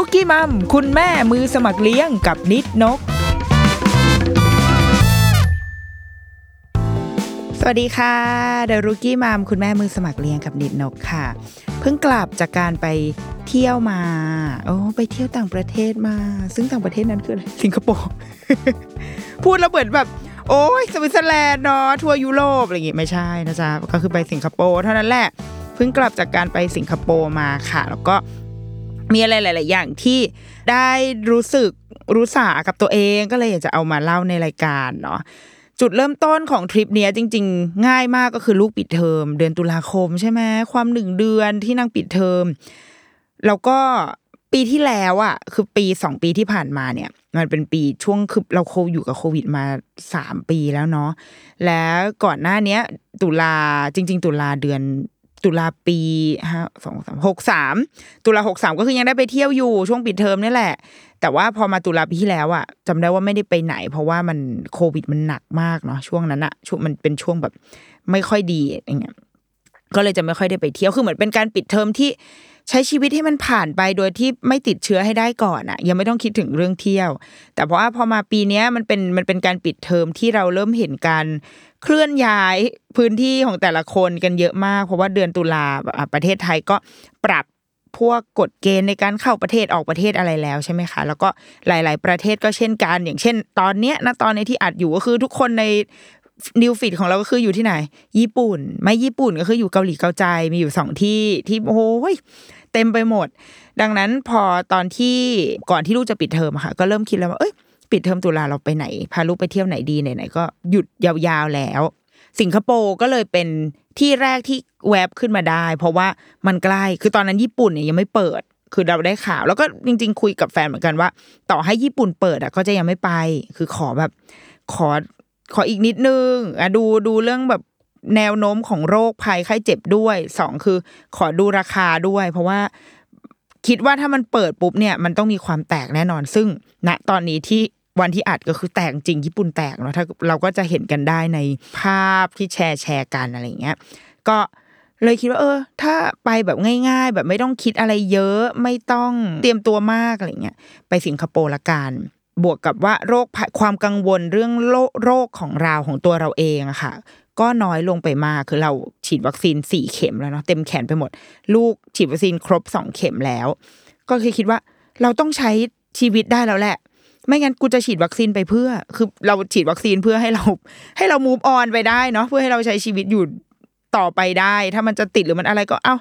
รุกี้มัม คุณแม่มือสมัครเลี้ยงกับนิดนก สวัสดีค่ะเดรุกี้มัม คุณแม่มือสมัครเลี้ยงกับนิดนกค่ะ เพิ่งกลับจากการไปเที่ยวมา โอ้ไปเที่ยวต่างประเทศมา ซึ่งต่างประเทศนั้นคืออะไร สิงคโปร์ พูดแล้วเหมือนแบบ โอ้ยสวิตเซอร์แลนด์เนาะ ทัวร์ยุโรปอะไรอย่างงี้ไม่ใช่นะจ๊ะ ก็คือไปสิงคโปร์เท่านั้นแหละ เพิ่งกลับจากการไปสิงคโปร์มาค่ะ แล้วก็ มีอะไรหลาย ๆ อย่างที่ได้รู้สึกรู้สากับตัวเองก็เลยอยากจะเอามาเล่าในรายการเนาะจุดเริ่มต้นของทริปเนี้ยจริง ๆ ง่ายมากก็คือลูกปิดเทอม เดือนตุลาคมใช่ไหมความหนึ่งเดือนที่นางปิดเทอมแล้วก็ปีที่แล้วอะคือปีสองปีที่ผ่านมาเนี่ย มันเป็นปีช่วงคือเราโคอยู่กับโควิดมาสามปีแล้วเนาะแล้วก่อนหน้าเนี้ย ตุลาจริง ๆ ตุลาเดือน ตุลาปีห้าสองสามหกสามตุลาหกสามก็คือยังได้ไปเที่ยวอยู่ช่วงปิดเทอมนี่แหละ แต่ว่าพอมาตุลาปีที่แล้วอะจำได้ว่าไม่ได้ไปไหน เพราะว่ามันโควิดมันหนักมากเนาะช่วงนั้นอะช่วงมันเป็นช่วงแบบไม่ค่อยดีอย่างเงี้ยก็เลยจะไม่ค่อยได้ไปเที่ยวคือเหมือนเป็นการปิดเทอมที่ใช้ชีวิตให้มันผ่านไปโดยที่ไม่ติดเชื้อให้ได้ก่อนอะยังไม่ต้องคิดถึงเรื่องเที่ยว แต่เพราะว่าพอมาปีนี้มันเป็นมันเป็นการปิดเทอมที่เราเริ่มเห็นการ เคลื่อนย้ายพื้นที่ของแต่ละคนกันเยอะมาก เพราะว่าเดือนตุลาประเทศไทยก็ปรับพวกกฎเกณฑ์ในการเข้าประเทศออกประเทศอะไรแล้วใช่ไหมคะ แล้วก็หลาย ๆ ประเทศก็เช่นกัน อย่างเช่น ตอนเนี้ยนะตอนในที่อัดอยู่ก็คือทุกคนในนิวฟิตของเราก็คืออยู่ที่ไหน ญี่ปุ่น ไม่ญี่ปุ่นก็คืออยู่เกาหลีเกาใจมีอยู่สองที่ที่โอ้ยเต็มไปหมด ดังนั้นพอตอนที่ก่อนที่ลูกจะปิดเทอมค่ะ ก็เริ่มคิดแล้วว่าเอ้ย ปิดเทอมตุลาเราไปไหน พาลูกไปเที่ยวไหนดีไหนๆก็หยุดยาวๆแล้ว สิงคโปร์ก็เลยเป็นที่แรกที่แวบขึ้นมาได้ เพราะว่ามันใกล้คือตอนนั้นญี่ปุ่นเนี่ยยังไม่เปิด คือเราได้ข่าว แล้วก็จริง ๆ คุยกับแฟนเหมือนกันว่า ต่อให้ญี่ปุ่นเปิดอะก็จะยังไม่ไป คือขอแบบขอขออีกนิดนึงอะดูดูเรื่องแบบแนวโน้มของโรคภัยไข้เจ็บด้วยสองคือขอดูราคาด้วย เพราะว่าคิดว่าถ้ามันเปิดปุ๊บเนี่ยมันต้องมีความแตกแน่นอนซึ่งณตอนนี้ที่ วันที่อัดก็คือแตกจริงญี่ปุ่นแตกเนาะถ้าเราก็จะเห็นกันได้ในภาพที่แชร์แชร์กันอะไรเงี้ย ก็เลยคิดว่าเออ ถ้าไปแบบง่าย ๆ แบบไม่ต้องคิดอะไรเยอะไม่ต้องเตรียมตัวมากอะไรเงี้ยไปสิงคโปร์ละกันบวกกับว่าโรคภัยความกังวลเรื่องโรคโรคของเราของตัวเราเองอะค่ะ ก็น้อยลงไปมากคือเราฉีดวัคซีนสี่เข็มแล้วเนาะเต็มแขนไปหมด ลูกฉีดวัคซีนครบสองเข็มแล้ว ก็คือคิดว่าเราต้องใช้ชีวิตได้แล้วแหละ ไม่งั้นกูจะฉีดวัคซีนไปเพื่อ คือเราฉีดวัคซีนเพื่อให้เรา ให้เรา move on ไปได้เนาะเพื่อให้เราใช้ชีวิตอยู่ต่อไปได้ ถ้ามันจะติดหรือมันอะไรก็ เอ้า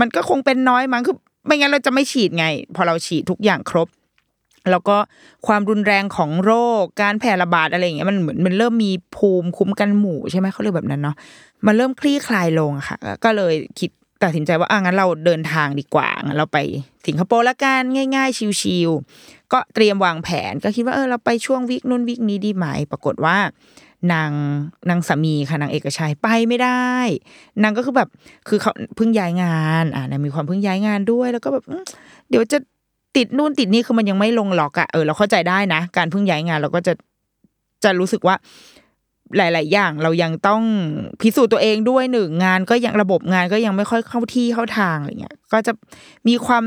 มันก็คงเป็นน้อยมั้งคือ ไม่งั้นเราจะไม่ฉีดไง พอเราฉีดทุกอย่างครบ แล้วก็ความรุนแรงของโรคการแพร่ระบาดอะไรอย่างเงี้ยมันเหมือนมันเริ่มมีภูมิคุ้มกันหมู่ใช่ไหมเขาเรียกแบบนั้นเนาะมันเริ่มคลี่คลายลงอะค่ะ ก็เลยคิดตัดสินใจว่าอะงั้นเราเดินทางดีกว่างั้นเราไปสิงคโปร์ละกันง่าย ๆ ชิวๆ ก็เตรียมวางแผนก็คิดว่าเออเราไปช่วงวิกนู่นวิกนี้ดีไหม ปรากฏว่านางนางสามีค่ะนางเอกชัยไปไม่ได้ นางก็คือแบบคือเขาเพิ่งย้ายงานอ่านางมีความเพิ่งย้ายงานด้วย แล้วก็แบบเดี๋ยวจะติดนู่นติดนี่คือมันยังไม่ลงล็อกอะเออเราเข้าใจได้นะ การเพิ่งย้ายงานเราก็จะจะรู้สึกว่าหลาย ๆ อย่างเรายังต้องพิสูจน์ตัวเองด้วยหนึ่งงานก็ยังระบบงานก็ยังไม่ค่อยเข้าที่เข้าทางอะไรเงี้ยก็จะมีความ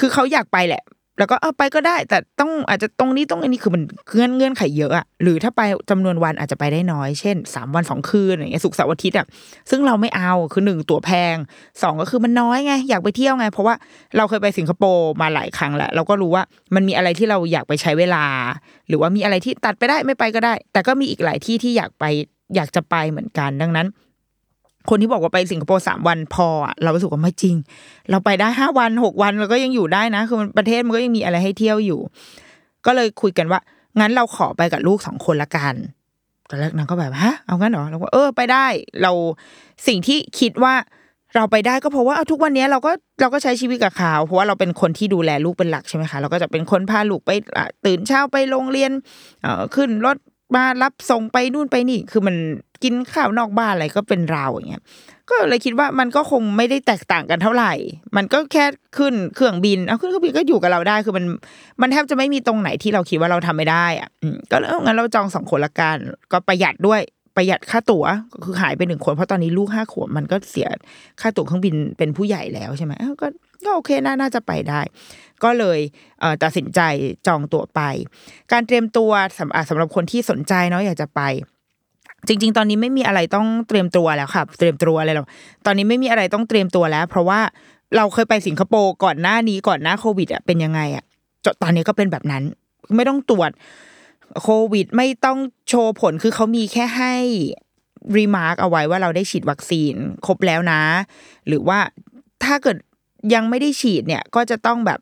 คือเขาอยากไปแหละ แล้วก็เอาไปก็ได้แต่ต้องอาจจะตรงนี้ตรงนี้คือมันเงื่อนเงื่อนไขเยอะอะหรือถ้าไปจำนวนวันอาจจะไปได้น้อยเช่นสามวันสองคืนอย่างเงี้ยสุกร์เสาร์อาทิตย์อะซึ่งเราไม่เอาคือหนึ่งตั๋วแพงสองก็คือมันน้อยไงอยากไปเที่ยวไง เพราะว่าเราเคยไปสิงคโปร์มาหลายครั้งแล้วเราก็รู้ว่ามันมีอะไรที่เราอยากไปใช้เวลา หรือว่ามีอะไรที่ตัดไปได้ไม่ไปก็ได้ แต่ก็มีอีกหลายที่ที่อยากไปอยากจะไปเหมือนกันดังนั้น คนที่บอกว่าไปสิงคโปร์สามวันพอเรารู้สึกว่าไม่จริง เราไปได้ห้าวันหกวันเราก็ยังอยู่ได้นะ คือมันประเทศมันก็ยังมีอะไรให้เที่ยวอยู่ ก็เลยคุยกันว่า งั้นเราขอไปกับลูกสองคนละกันตอนแรกนางก็แบบฮะเอางั้นเหรอเราก็เออไปได้ เราสิ่งที่คิดว่าเราไปได้ก็เพราะว่าเอาทุกวันนี้เราก็เราก็ใช้ชีวิตกับเขาเพราะว่าเราเป็นคนที่ดูแลลูกเป็นหลักใช่ไหมคะเราก็จะเป็นคนพาลูกไปตื่นเช้าไปโรงเรียนเอ่อขึ้นรถมารับส่งไปนู่นไปนี่ คือมัน กินข้าวนอกบ้านอะไรก็เป็นเราอย่างเงี้ยก็เลยคิดว่ามันก็คงไม่ได้แตกต่างกันเท่าไหร่ มันก็แค่ขึ้นเครื่องบินเอาขึ้นเครื่องบินก็อยู่กับเราได้ คือมันมันแทบจะไม่มีตรงไหนที่เราคิดว่าเราทำไม่ได้อะก็เลยเองั้นเราจองสองคนละกันก็ประหยัดด้วยประหยัดค่าตั๋วก็คือหายไปหนึ่งคนเพราะตอนนี้ลูกห้าขวบมันก็เสียค่าตั๋วเครื่องบินเป็นผู้ใหญ่แล้วใช่ไหมเอ้าก็ก็โอเคน่าจะไปได้ ก็เลยเตัดสินใจจองตั๋วไป การเตรียมตัวสำสำหรับคนที่สนใจเนาะอยากจะไป จริง ๆ ตอนนี้ไม่มีอะไรต้องเตรียมตัวแล้วค่ะ เตรียมตัวอะไรหรอกตอนนี้ไม่มีอะไรต้องเตรียมตัวแล้ว เพราะว่าเราเคยไปสิงคโปร์ก่อนหน้านี้ก่อนหน้าโควิดอะเป็นยังไงอะตอนนี้ก็เป็นแบบนั้น ไม่ต้องตรวจโควิดไม่ต้องโชว์ผลคือเขามีแค่ให้ remark เอาไว้ว่าเราได้ฉีดวัคซีนครบแล้วนะ หรือว่าถ้าเกิดยังไม่ได้ฉีดเนี่ยก็จะต้องแบบ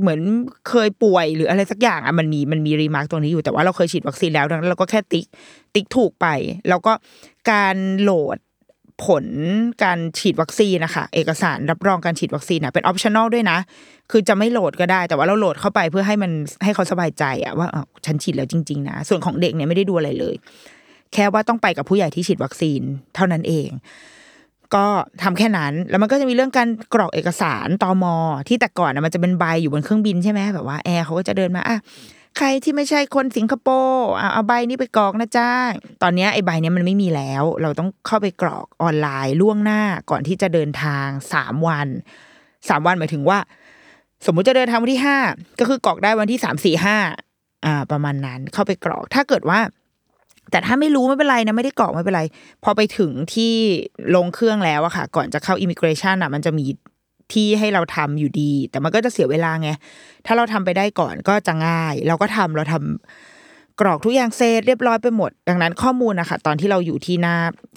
เหมือนเคยป่วยหรืออะไรสักอย่างอะมันมีมันมี remark ตรงนี้อยู่แต่ว่าเราเคยฉีดวัคซีนแล้วดังนั้นเราก็แค่ติ๊กติ๊กถูกไป แล้วก็การโหลดผลการฉีดวัคซีนนะคะเอกสารรับรองการฉีดวัคซีนนะเป็น optional ด้วยนะ คือจะไม่โหลดก็ได้ แต่ว่าเราโหลดเข้าไปเพื่อให้มันให้เขาสบายใจอะว่าอ้าวฉันฉีดแล้วจริง ๆ นะ ส่วนของเด็กเนี่ยไม่ได้ดูอะไรเลย แค่ว่าต้องไปกับผู้ใหญ่ที่ฉีดวัคซีนเท่านั้นเอง ก็ทำแค่นั้น แล้วมันก็จะมีเรื่องการกรอกเอกสารตอมอ ที่แต่ก่อนนะมันจะเป็นใบอยู่บนเครื่องบินใช่ไหมแบบว่าแอร์เขาก็จะเดินมาอะใครที่ไม่ใช่คนสิงคโปร์อะเอาใบนี้ไปกรอกนะจ้า ตอนนี้ไอ้ใบนี้มันไม่มีแล้ว เราต้องเข้าไปกรอกออนไลน์ล่วงหน้าก่อนที่จะเดินทางสามวันสามวันหมายถึงว่า สมมุติจะเดินทางวันที่ห้าก็คือกรอกได้วันที่สามสี่ห้าอ่า ประมาณนั้นเข้าไปกรอก ถ้าเกิดว่า แต่ถ้าไม่รู้ไม่เป็นไรนะไม่ได้กรอกไม่เป็นไร พอไปถึงที่ลงเครื่องแล้วอะค่ะ ก่อนจะเข้าอิมิเกรชันอะมันจะมีที่ให้เราทำอยู่ดี แต่มันก็จะเสียเวลาไง ถ้าเราทำไปได้ก่อนก็จะง่าย เราก็ทำเราทำกรอกทุกอย่างเสร็จเรียบร้อยไปหมด ดังนั้นข้อมูลนะคะตอนที่เราอยู่ที่หน้า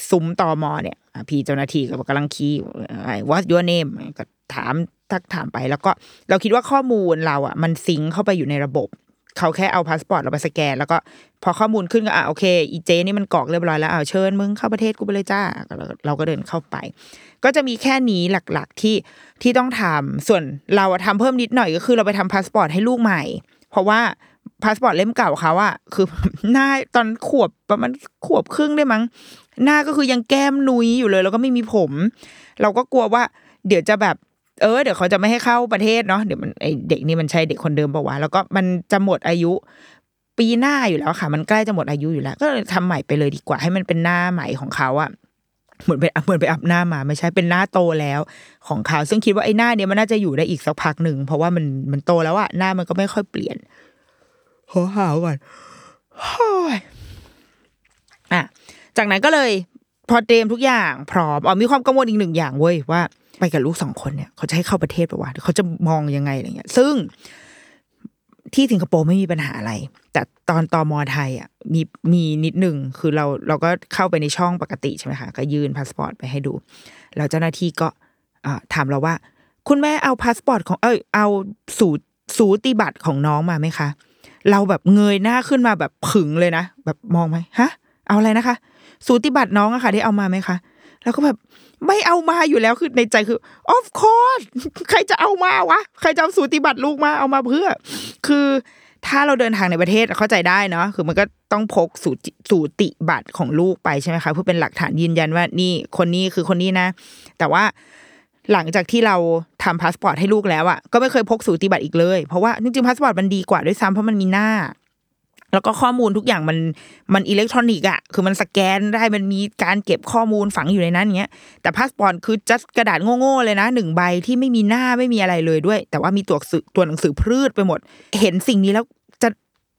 ซุ้มตอมอเนี่ยพี่เจ้าหน้าที่ก็กำลัง key what your name ก็ถามทักถามไปแล้วก็เราคิดว่าข้อมูลเราอะ มัน sync เข้าไปอยู่ในระบบ เขาแค่เอาพาสปอร์ตเราไปสแกน แล้วก็พอข้อมูลขึ้นก็อะโอเคอีเจนี่มันกรอกเรียบร้อยแล้วอ่าเชิญมึงเข้าประเทศกูไปเลยจ้า เราก็เดินเข้าไป ก็จะมีแค่นี้หลักๆที่ที่ต้องทำส่วนเราอะทำเพิ่มนิดหน่อยก็คือเราไปทำพาสปอร์ตให้ลูกใหม่ เพราะว่าพาสปอร์ตเล่มเก่าเขาอะคือหน้าตอนขวบประมาณขวบครึ่งได้มั้ง หน้าก็คือยังแก้มยุ้ยอยู่เลย แล้วก็ไม่มีผม เราก็กลัวว่า เดี๋ยวจะแบบ เออเดี๋ยวเขาจะไม่ให้เข้าประเทศเนาะเดี๋ยวมันไอเด็กนี่มันใช่เด็กคนเดิมปะวะแล้วก็มันจะหมดอายุ ปีหน้าอยู่แล้วค่ะ มันใกล้จะหมดอายุอยู่แล้ว ก็เลยทำใหม่ไปเลยดีกว่า ให้มันเป็นหน้าใหม่ของเขาอะเหมือนไปเหมือนไปอัพหน้ามาไม่ใช่เป็นหน้าโตแล้วของเขาซึ่งคิดว่าไอ้หน้าเนี้ยมันน่าจะอยู่ได้อีกสักพักหนึ่งเพราะว่ามันมันโตแล้วอะหน้ามันก็ไม่ค่อยเปลี่ยนขอหาวก่อนอ้ยอะจากนั้นก็เลยพอเตรียมทุกอย่างพร้อมอ๋อมีความกังวลอีกหนึ่งอย่างเว้ยว่า ไปกับลูกสองคนเนี่ยเขาจะให้เข้าประเทศปะวะเขาจะมองยังไงอะไรเงี้ย ซึ่งที่สิงคโปร์ไม่มีปัญหาอะไร แต่ตอนตอมอไทยอะมีมีนิดหนึ่งคือเราเราก็เข้าไปในช่องปกติใช่ไหมคะก็ยื่นพาสปอร์ตไปให้ดู แล้วเจ้าหน้าที่ก็ถามเราว่า คุณแม่เอาพาสปอร์ตของเอ้ยเอาสูสูติบัตรของน้องมาไหมคะ เราแบบเงยหน้าขึ้นมาแบบผึ่งเลยนะแบบมองไหมฮะ เอาอะไรนะคะ สูติบัตรน้องอะค่ะได้เอามาไหมคะ แล้วก็แบบไม่เอามาอยู่แล้วคือในใจคือ of course ใครจะเอามาวะ ใครจะเอาสูติบัตรลูกมาเอามาเพื่อ คือถ้าเราเดินทางในประเทศเข้าใจได้เนาะคือมันก็ต้องพกสูติสูติบัตรของลูกไปใช่ไหมคะเพื่อเป็นหลักฐานยืนยันว่านี่คนนี้คือคนนี้นะ แต่ว่าหลังจากที่เราทำพาสปอร์ตให้ลูกแล้วอะก็ไม่เคยพกสูติบัตรอีกเลย เพราะว่าจริงๆพาสปอร์ตมันดีกว่าด้วยซ้ำเพราะมันมีหน้า แล้วก็ข้อมูลทุกอย่างมันมันอิเล็กทรอนิกส์อะคือมันสแกนได้มันมีการเก็บข้อมูลฝังอยู่ในนั้นเงี้ยแต่พาสปอร์ตคือจัดกระดาษโง่ๆเลยนะหนึ่งใบที่ไม่มีหน้าไม่มีอะไรเลยด้วย แต่ว่ามีตัวสือตัวหนังสือพรืดไปหมด เห็นสิ่งนี้แล้วจะ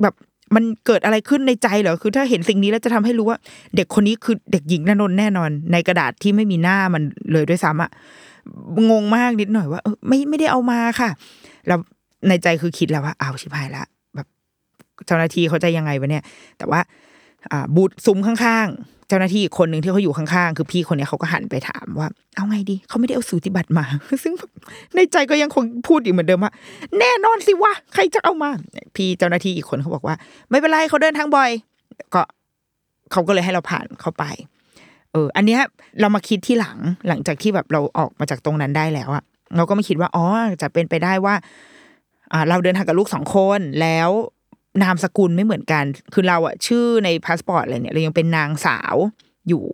แบบมันเกิดอะไรขึ้นในใจเหรอ คือถ้าเห็นสิ่งนี้แล้วจะทำให้รู้ว่า เด็กคนนี้คือเด็กหญิงนนนท์แน่นอน ในกระดาษที่ไม่มีหน้ามันเลยด้วยซ้ำอะงงมากนิดหน่อยว่าเออไม่ไม่ได้เอามาค่ะ แล้วในใจคือคิดแล้วว่าเอาชิบหายละ เจ้าหน้าที่เขาจะยังไงวะเนี่ย แต่ว่าอ่าบูธซุ้มข้างๆ เจ้าหน้าที่อีกคนหนึ่งที่เขาอยู่ข้างๆ คือพี่คนนี้เขาก็หันไปถามว่า เอาไงดี เขาไม่ได้เอาสูติบัตรมา ซึ่งในใจก็ยังคงพูดอยู่เหมือนเดิมว่า แน่นอนสิวะใครจะเอามา พี่เจ้าหน้าที่อีกคนเขาบอกว่า ไม่เป็นไรเขาเดินทางบ่อย ก็เขาก็เลยให้เราผ่านเข้าไป เออ อันเนี้ยเรามาคิดทีหลังหลังจากที่แบบเราออกมาจากตรงนั้นได้แล้วอะเราก็มาคิดว่าอ๋อจะเป็นไปได้ว่าอ่าเราเดินทางกับลูกสองคนแล้ว นามสกุลไม่เหมือนกัน คือเราอะชื่อในพาสปอร์ตอะไรเนี่ยเรายังเป็นนางสาวอยู่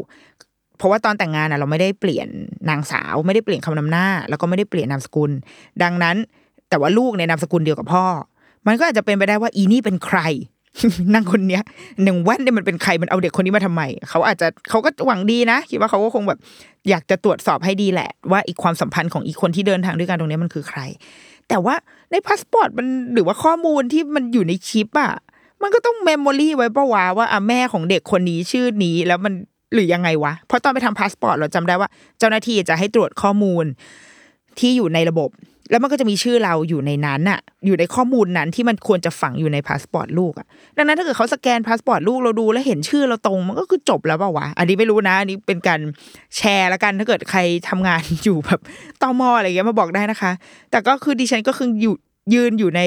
เพราะว่าตอนแต่งงานอะเราไม่ได้เปลี่ยนนางสาว ไม่ได้เปลี่ยนคำนำหน้า แล้วก็ไม่ได้เปลี่ยนนามสกุล ดังนั้น แต่ว่าลูกใช้นามสกุลเดียวกับพ่อ มันก็อาจจะเป็นไปได้ว่าอีนี่เป็นใครนางคนเนี้ยหนึ่งแว่นเนี่ยมันเป็นใครมันเอาเด็กคนนี้มาทำไมเขาอาจจะเขาก็หวังดีนะคิดว่าเขาก็คงแบบ อยากจะตรวจสอบให้ดีแหละ ว่าอีกความสัมพันธ์ของอีกคนที่เดินทางด้วยกันตรงเนี้ยมันคือใคร แต่ว่าในพาสปอร์ตมันหรือว่าข้อมูลที่มันอยู่ในชิปอะมันก็ต้อง memory ไว้ปะวะว่าอะแม่ของเด็กคนนี้ชื่อนี้แล้วมันหรือยังไงวะ เพราะตอนไปทำพาสปอร์ตเราจำได้ว่า เจ้าหน้าที่จะให้ตรวจข้อมูลที่อยู่ในระบบ แล้วมันก็จะมีชื่อเราอยู่ในนั้นอะอยู่ในข้อมูลนั้นที่มันควรจะฝังอยู่ในพาสปอร์ตลูกอะดังนั้นถ้าเกิดเขาสแกนพาสปอร์ตลูกเราดูแล้วเห็นชื่อเราตรงมันก็คือจบแล้วเปล่าวะอันนี้ไม่รู้นะอันนี้เป็นการแชร์แล้วกันถ้าเกิดใครทำงานอยู่แบบตอมออะไรเงี้ยมาบอกได้นะคะ แต่ก็คือดิฉันก็คืออยู่ยืนอยู่ใน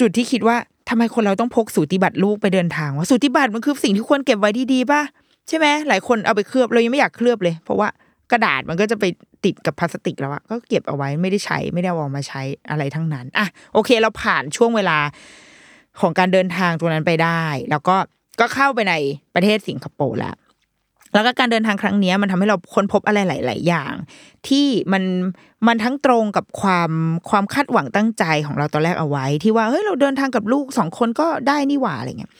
จุดที่คิดว่าทำไมคนเราต้องพกสูติบัตรลูกไปเดินทางวะสูติบัตรมันคือสิ่งที่ควรเก็บไว้ดีๆป่ะใช่ไหมหลายคนเอาไปเคลือบเรายังไม่อยากเคลือบเลย เพราะว่า กระดาษมันก็จะไปติดกับพลาสติกแล้วอะก็เก็บเอาไว้ไม่ได้ใช้ไม่ได้เอาออกมาใช้อะไรทั้งนั้นอะโอเค เราผ่านช่วงเวลาของการเดินทางตรงนั้นไปได้ แล้วก็ก็เข้าไปในประเทศสิงคโปร์แล้วแล้วก็การเดินทางครั้งนี้มันทำให้เราค้นพบอะไรหลาย ๆ อย่าง ที่มันมันทั้งตรงกับความความคาดหวังตั้งใจของเราตอนแรกเอาไว้ ที่ว่าเฮ้ยเราเดินทางกับลูกสองคนก็ได้นี่หว่าอะไรเงี้ย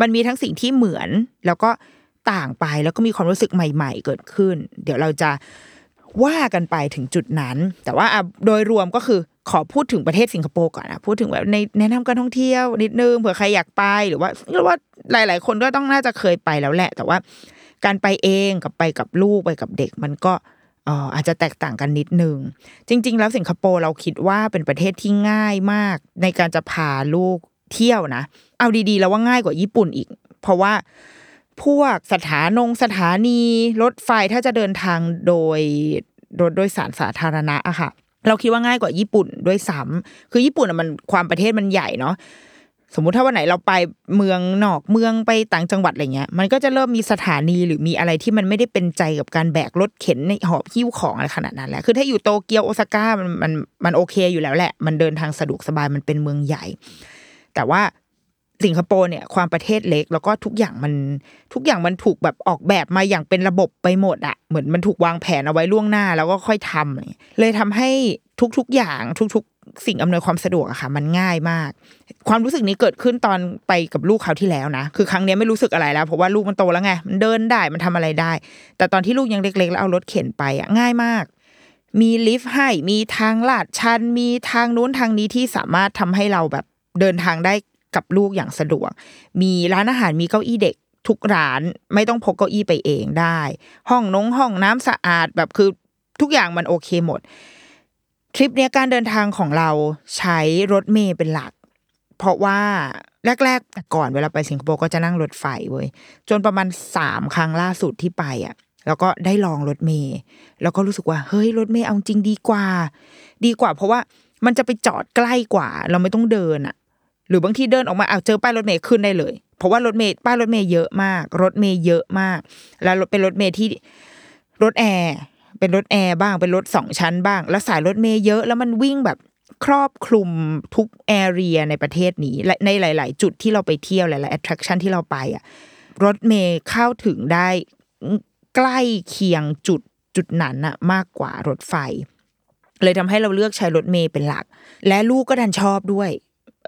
มันมีทั้งสิ่งที่เหมือน แล้วก็ ต่างไป แล้วก็มีความรู้สึกใหม่ ๆ เกิดขึ้น เดี๋ยวเราจะว่ากันไปถึงจุดนั้น แต่ว่าโดยรวมก็คือขอพูดถึงประเทศสิงคโปร์ก่อนนะพูดถึงแบบในแนะนำการท่องเที่ยวนิดนึงเผื่อใครอยากไปหรือว่าหรือว่าหลาย ๆ คนก็ต้องน่าจะเคยไปแล้วแหละ แต่ว่าการไปเองกับไปกับลูกไปกับเด็กมันก็เอ่ออาจจะแตกต่างกันนิดนึง จริง ๆ แล้วสิงคโปร์เราคิดว่าเป็นประเทศที่ง่ายมาก ในการจะพาลูกเที่ยวนะ เอาดีๆ แล้วว่าง่ายกว่าญี่ปุ่นอีก เพราะว่า พวกสถานงสถานี รถไฟถ้าจะเดินทางโดยรถโดยสารสาธารณะอะค่ะ เราคิดว่าง่ายกว่าญี่ปุ่นด้วยซ้ำคือญี่ปุ่นอะมันความประเทศมันใหญ่เนาะสมมุติถ้าวันไหนเราไปเมืองนอกเมืองไปต่างจังหวัดอะไรเงี้ย มันก็จะเริ่มมีสถานีหรือมีอะไรที่มันไม่ได้เป็นใจกับการแบกรถเข็นในหอบหิ้วของอะไรขนาดนั้นแหละคือถ้าอยู่โตเกียวโอซาก้ามันมันมันโอเคอยู่แล้วแหละ มันเดินทางสะดวกสบายมันเป็นเมืองใหญ่ แต่ว่า สิงคโปร์เนี่ยความประเทศเล็ก แล้วก็ทุกอย่างมันทุกอย่างมันถูกแบบออกแบบมาอย่างเป็นระบบไปหมดอะเหมือนมันถูกวางแผนเอาไว้ล่วงหน้า แล้วก็ค่อยทำเลยทำให้ทุกๆอย่างทุกๆ สิ่งอำนวยความสะดวกอะค่ะ มันง่ายมาก ความรู้สึกนี้เกิดขึ้นตอนไปกับลูกเขาที่แล้วนะคือครั้งนี้ไม่รู้สึกอะไรแล้วเพราะว่าลูกมันโตแล้วไงมันเดินได้มันทำอะไรได้ แต่ตอนที่ลูกยังเล็ก ๆ แล้วเอารถเข็นไปอะง่ายมากมีลิฟต์ให้ มีทางลาดชัน มีทางนู้นทางนี้ที่สามารถทำให้เราแบบเดินทางได้ กับลูกอย่างสะดวก มีร้านอาหารมีเก้าอี้เด็กทุกร้านไม่ต้องพกเก้าอี้ไปเองได้ ห้องนงห้องน้ำสะอาดแบบคือทุกอย่างมันโอเคหมด ทริปเนี้ยการเดินทางของเราใช้รถเมย์เป็นหลัก เพราะว่าแรกๆแต่ก่อนเวลาไปสิงคโปร์ก็จะนั่งรถไฟเว้ยจนประมาณสามครั้งล่าสุดที่ไปอะ แล้วก็ได้ลองรถเมย์แล้วก็รู้สึกว่าเฮ้ยรถเมย์เอาจริงดีกว่า ดีกว่า เพราะว่ามันจะไปจอดใกล้กว่า เราไม่ต้องเดินอะ หรือบางทีเดินออกมาเอาวเจอป้ายรถเมย์ขึ้นได้เลย เพราะว่ารถเมย์ป้ายรถเมย์เยอะมาก รถเมย์เยอะมาก แล้วเป็นรถเมย์ที่รถแอร์เป็นรถแอร์บ้างเป็นรถสองชั้นบ้าง แล้วสายรถเมย์เยอะแล้วมันวิ่งแบบครอบคลุมทุกแอเรียในประเทศนี้และในหลาย ๆ จุดที่เราไปเที่ยวหลายๆ attraction ที่เราไปอะรถเมย์เข้าถึงได้ใกล้เคียงจุดจุดนั้นอะมากกว่ารถไฟ เลยทำให้เราเลือกใช้รถเมย์เป็นหลัก และลูกก็ดันชอบด้วย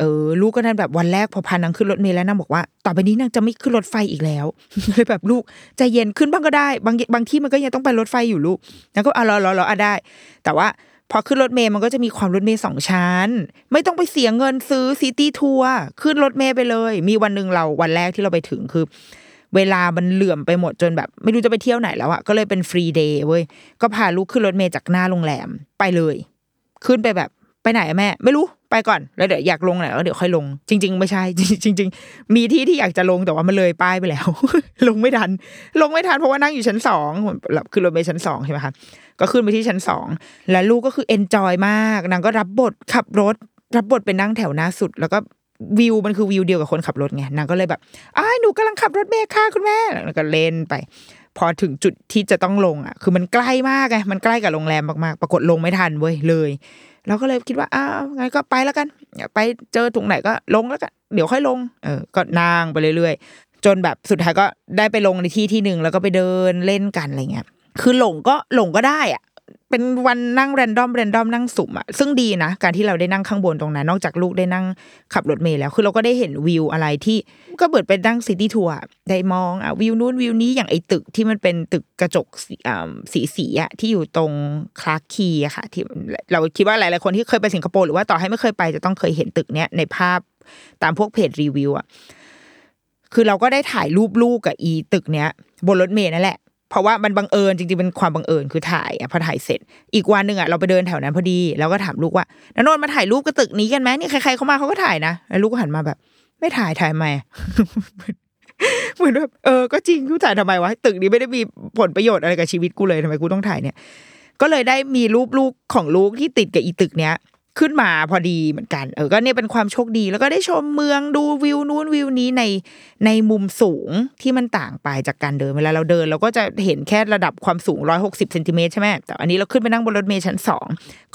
เออลูกก็นั่นแบบวันแรกพอพานางขึ้นรถเมล์แล้วนางบอกว่า ต่อไปนี้นางจะไม่ขึ้นรถไฟอีกแล้วเลยแบบลูกใจเย็นขึ้นบ้างก็ได้ บางบางที่มันก็ยังต้องไปรถไฟอยู่ลูกนางก็อะรอรอรออะได้ แต่ว่าพอขึ้นรถเมล์มันก็จะมีความรถเมล์สองชั้น ไม่ต้องไปเสียเงินซื้อ city tour ขึ้นรถเมล์ไปเลย มีวันหนึ่งเราวันแรกที่เราไปถึงคือ เวลามันเหลื่อมไปหมดจนแบบ ไม่รู้จะไปเที่ยวไหนแล้วอะก็เลยเป็น free day เว้ยก็พาลูกขึ้นรถเมล์จากหน้าโรงแรมไปเลย ขึ้นไปแบบไปไหนอะแม่ ไม่รู้ ไปก่อนแล้วเดี๋ยวอยากลงไหนก็เดี๋ยวค่อยลง จริง ๆ ไม่ใช่ จริง ๆ มีที่ที่อยากจะลงแต่ว่ามันเลยป้ายไปแล้ว ลงไม่ทัน ลงไม่ทันเพราะว่านั่งอยู่ชั้นสองคือรถเมล์ชั้นสองใช่ไหมคะก็ขึ้นไปที่ชั้นสองแล้วลูกก็คือเอนจอยมากนางก็รับบทขับรถ รับบทเป็นนั่งแถวหน้าสุด แล้วก็วิวมันคือวิวเดียวกับคนขับรถไงนางก็เลยแบบอ้ายหนูกำลังขับรถเมล์ค่ะคุณแม่แล้วก็เล่นไป พอถึงจุดที่จะต้องลงอะ คือมันใกล้มากไงมันใกล้กับโรงแรมมากๆ ปรากฏลงไม่ทันเว้ยเลย เราก็เลยคิดว่าอ้าวงั้นก็ไปแล้วกัน ไปเจอถุงไหนก็ลงแล้วกัน เดี๋ยวค่อยลง เออ ก็นางไปเรื่อยๆ จนแบบสุดท้ายก็ได้ไปลงในที่ที่หนึ่งแล้วก็ไปเดินเล่นกันอะไรเงี้ย คือหลงก็หลงก็ได้อะ เป็นวันนั่งแรนดอมแรนดอมนั่งสุ่มอะซึ่งดีนะ การที่เราได้นั่งข้างบนตรงนั้น นอกจากลูกได้นั่งขับรถเมล์แล้ว คือเราก็ได้เห็นวิวอะไรที่ก็เบิดไปนั่ง city tour ได้มองอะวิวนู้นวิวนี้อย่างไอตึกที่มันเป็นตึกกระจกสีสีอะที่อยู่ตรง Clarke Quay อะค่ะ ที่เราคิดว่าหลายๆคนที่เคยไปสิงคโปร์หรือว่าต่อให้ไม่เคยไปจะต้องเคยเห็นตึกเนี้ยในภาพตามพวกเพจรีวิวอะคือเราก็ได้ถ่ายรูปลูกกับอีตึกเนี้ยบนรถเมล์นั่นแหละ เพราะว่ามันบังเอิญจริงๆเป็นความบังเอิญคือถ่ายอะพอถ่ายเสร็จ อีกวันหนึ่งอะเราไปเดินแถวนั้นพอดีแล้วก็ถามลูกว่านนท์มาถ่ายรูปกับตึกนี้กันไหมนี่ใครๆเขามาเขาก็ถ่ายนะแล้วลูกก็หันมาแบบ ไม่ถ่ายถ่ายทำไมเหมือนแบบเออก็จริงกูถ่ายทำไมวะตึกนี้ไม่ได้มีผลประโยชน์อะไรกับชีวิตกูเลยทำไมกูต้องถ่ายเนี่ย ก็เลยได้มีรูปลูกของลูกที่ติดกับอีตึกเนี้ย ขึ้นมาพอดีเหมือนกัน เออก็เนี่ยเป็นความโชคดี แล้วก็ได้ชมเมืองดูวิวนู้นวิวนี้ในในมุมสูงที่มันต่างไปจากการเดินเวลาเราเดิน เราก็จะเห็นแค่ระดับความสูงร้อยหกสิบเซนติเมตรใช่ไหมแต่อันนี้เราขึ้นไปนั่งบนรถเมล์ชั้นสอง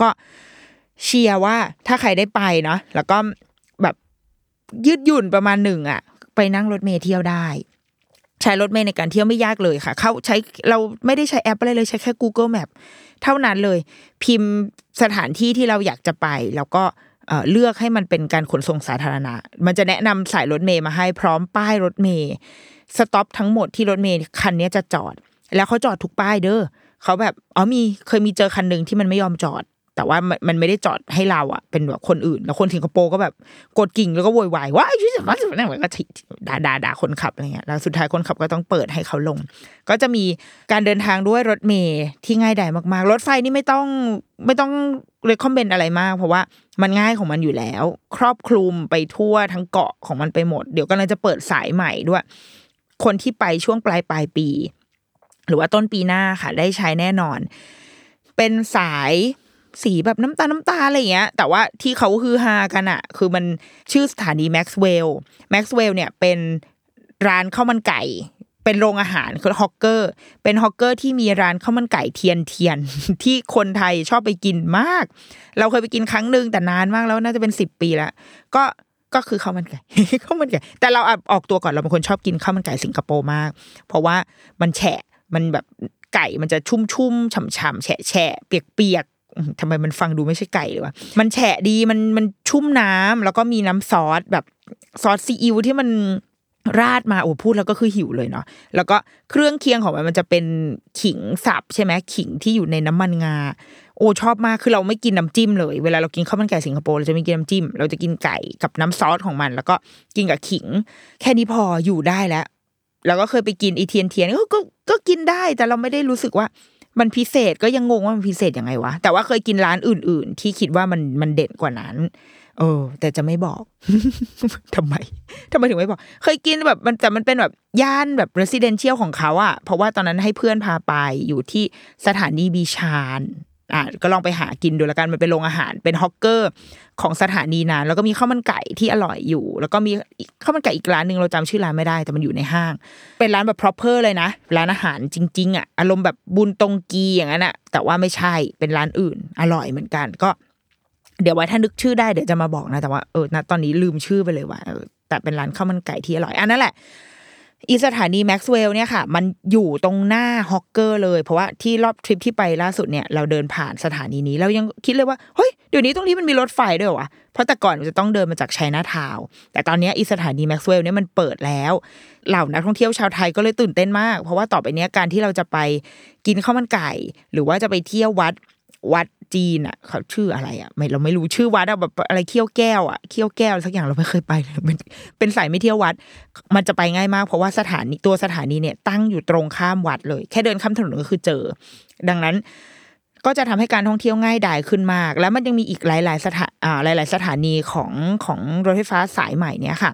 ก็เชียร์ว่าถ้าใครได้ไปเนาะแล้วก็แบบยืดหยุ่นประมาณหนึ่งอะไปนั่งรถเมล์เที่ยวได้ใช้รถเมล์ในการเที่ยวไม่ยากเลยค่ะ เขาใช้เราไม่ได้ใช้แอปอะไรเลยใช้แค่ Google Map เท่านั้นเลย พิมพ์สถานที่ที่เราอยากจะไป แล้วก็เลือกให้มันเป็นการขนส่งสาธารณะ มันจะแนะนำสายรถเมย์มาให้พร้อมป้ายรถเมย์สต็อปทั้งหมดที่รถเมย์คันนี้จะจอด แล้วเขาจอดทุกป้ายเด้อเขาแบบอ๋อมีเคยมีเจอคันหนึ่งที่มันไม่ยอมจอด แต่ว่ามันมันไม่ได้จอดให้เราอะเป็นแบบคนอื่น แล้วคนสิงคโปร์ก็แบบกดกิ่งแล้วก็โวยวายว่าไอ้ที่ว่านั่นก็ด่าด่าด่าคนขับอะไรเงี้ยแล้วสุดท้ายคนขับก็ต้องเปิดให้เขาลง ก็จะมีการเดินทางด้วยรถเมล์ที่ง่ายดายมากๆ รถไฟนี่ไม่ต้องไม่ต้องเรคคอมเมนต์อะไรมาก เพราะว่ามันง่ายของมันอยู่แล้ว ครอบคลุมไปทั่วทั้งเกาะของมันไปหมด เดี๋ยวกำลังจะเปิดสายใหม่ด้วย คนที่ไปช่วงปลายปลายปี หรือว่าต้นปีหน้าค่ะ ได้ใช้แน่นอน เป็นสาย สีแบบน้ำตาลน้ำตาลอะไรอย่างเงี้ย แต่ว่าที่เขาฮือฮากันอะคือมันชื่อสถานี Maxwell Maxwell เนี่ยเป็นร้านข้าวมันไก่ เป็นโรงอาหารคือ hawker เป็น hawker ที่มีร้านข้าวมันไก่เทียนเทียนที่คนไทยชอบไปกินมาก เราเคยไปกินครั้งหนึ่งแต่นานมากแล้วน่าจะเป็นสิบปีแล้วก็ก็คือข้าวมันไก่ข้าวมันไก่แต่เราออกตัวก่อนเราเป็นคนชอบกินข้าวมันไก่สิงคโปร์มาก เพราะว่ามันแฉะมันแบบไก่มันจะชุ่มชุ่มฉ่ำฉ่ำแฉะแฉะเปียกเปียก ทำไมมันฟังดูไม่ใช่ไก่เลยวะมันแฉะดีมันมันชุ่มน้ำแล้วก็มีน้ำซอสแบบซอสซีอิ๊วที่มันราดมาโอ้พูดแล้วก็คือหิวเลยเนาะแล้วก็เครื่องเคียงของมันมันจะเป็นขิงสับใช่ไหมขิงที่อยู่ในน้ำมันงา โอ้ชอบมากคือเราไม่กินน้ำจิ้มเลย เวลาเรากินข้าวมันไก่สิงคโปร์เราจะไม่กินน้ำจิ้ม เราจะกินไก่กับน้ำซอสของมัน แล้วก็กินกับขิง แค่นี้พออยู่ได้แล้ว แล้วก็เคยไปกินอีเทียนเทียนก็ก็ก็กินได้แต่เราไม่ได้รู้สึกว่า มันพิเศษก็ยังงงว่ามันพิเศษยังไงวะ แต่ว่าเคยกินร้านอื่น ๆ ที่คิดว่ามันมันเด่นกว่านั้น เออ แต่จะไม่บอกทำไมทำไมถึงไม่บอก เคยกินแบบมันแต่มันเป็นแบบย่านแบบ residential ของเขาอะเพราะว่าตอนนั้นให้เพื่อนพาไปอยู่ที่สถานีบีชาน อะก็ลองไปหากินดูแล้วกันมันเป็นโรงอาหารเป็นฮอกเกอร์ของสถานีนั้นแล้วก็มีข้าวมันไก่ที่อร่อยอยู่ แล้วก็มีข้าวมันไก่อีกร้านหนึ่งเราจำชื่อร้านไม่ได้แต่มันอยู่ในห้าง เป็นร้านแบบ proper เลยนะร้านอาหารจริง ๆอะอารมณ์แบบบุญตรงกีอย่างนั้นอะแต่ว่าไม่ใช่เป็นร้านอื่น อร่อยเหมือนกันก็ เดี๋ยวไว้ถ้านึกชื่อได้เดี๋ยวจะมาบอกนะแต่ว่าเออณตอนนี้ลืมชื่อไปเลยว่าแต่เป็นร้านข้าวมันไก่ที่อร่อยอันนั้นแหละ อีสถานีแม็กซ์เวลล์เนี่ยค่ะ มันอยู่ตรงหน้าฮอกเกอร์เลย เพราะว่าที่รอบทริปที่ไปล่าสุดเนี่ยเราเดินผ่านสถานีนี้เรายังคิดเลยว่าเฮ้ยเดี๋ยวนี้ตรงนี้มันมีรถไฟด้วยวะเพราะแต่ก่อนมันจะต้องเดินมาจากชัยนาทาวน์แต่ตอนนี้อีสถานีแม็กซ์เวลล์เนี่ยมันเปิดแล้วเหล่านักท่องเที่ยวชาวไทยก็เลยตื่นเต้นมาก เพราะว่าต่อไปนี้การที่เราจะไปกินข้าวมันไก่ หรือว่าจะไปเที่ยววัดวัด จีนอะเขาชื่ออะไรอะไม่เราไม่รู้ชื่อวัดอะแบบอะไรเขี้ยวแก้วอะเขี้ยวแก้วสักอย่างเราไม่เคยไปเลยเป็นเป็นสายมูเที่ยววัด มันจะไปง่ายมากเพราะว่าสถานีตัวสถานีเนี่ย ตั้งอยู่ตรงข้ามวัดเลย แค่เดินข้ามถนนก็คือเจอ ดังนั้นก็จะทำให้การท่องเที่ยวง่ายดายขึ้นมาก แล้วมันยังมีอีกหลาย ๆ สถานอ่าหลาย ๆ สถานีของของรถไฟฟ้าสายใหม่เนี่ยค่ะ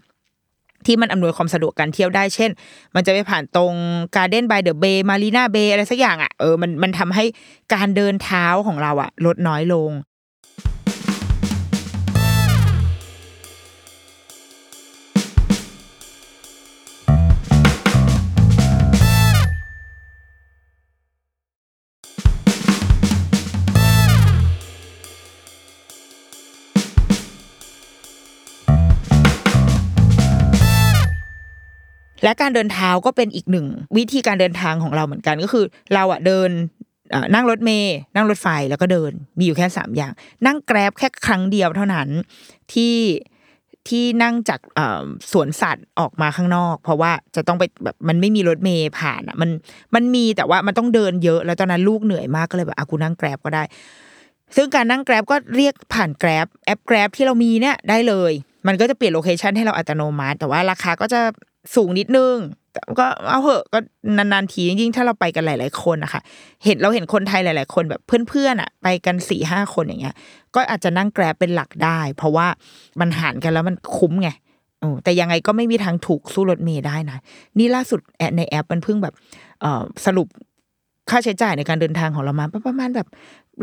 ที่มันอำนวยความสะดวกการเที่ยวได้ เช่น มันจะไปผ่านตรง Gardens by the Bay Marina Bay อะไรสักอย่างอะ เออ มัน มันทำให้การเดินเท้าของเราอะ ลดน้อยลง และการเดินเท้าก็เป็นอีกหนึ่งวิธีการเดินทางของเราเหมือนกันก็คือ เราอะเดินนั่งรถเมย์นั่งรถไฟแล้วก็เดินมีอยู่แค่สามอย่าง นั่งแกร็บแค่ครั้งเดียวเท่านั้นที่ที่นั่งจากสวนสัตว์ออกมาข้างนอก เพราะว่าจะต้องไปแบบมันไม่มีรถเมย์ผ่านอะมันมันมีแต่ว่ามันต้องเดินเยอะ แล้วตอนนั้นลูกเหนื่อยมากก็เลยแบบอากูนั่งแกร็บก็ได้ ซึ่งการนั่งแกร็บก็เรียกผ่านแกร็บแอปแกร็บที่เรามีเนี่ยได้เลย มันก็จะเปลี่ยนโลเคชันให้เราอัตโนมัติ แต่ว่าราคาก็จะ สูงนิดนึงก็เอาเหอะก็นานๆทียิ่งๆถ้าเราไปกันหลาย ๆ คนนะคะเห็นเราเห็นคนไทยหลาย ๆ คนแบบเพื่อนๆอะ ไปกันสี่ห้าคนอย่างเงี้ย ก็อาจจะนั่งแกร็บเป็นหลักได้ เพราะว่ามันหารกันแล้วมันคุ้มไงอแต่ยังไงก็ไม่มีทางถูกสู้รถเมย์ได้นะ นี่ล่าสุดแอในแอปมันเพิ่งแบบเอ่อสรุปค่าใช้จ่ายในการเดินทางของเรามาประมาณแบบ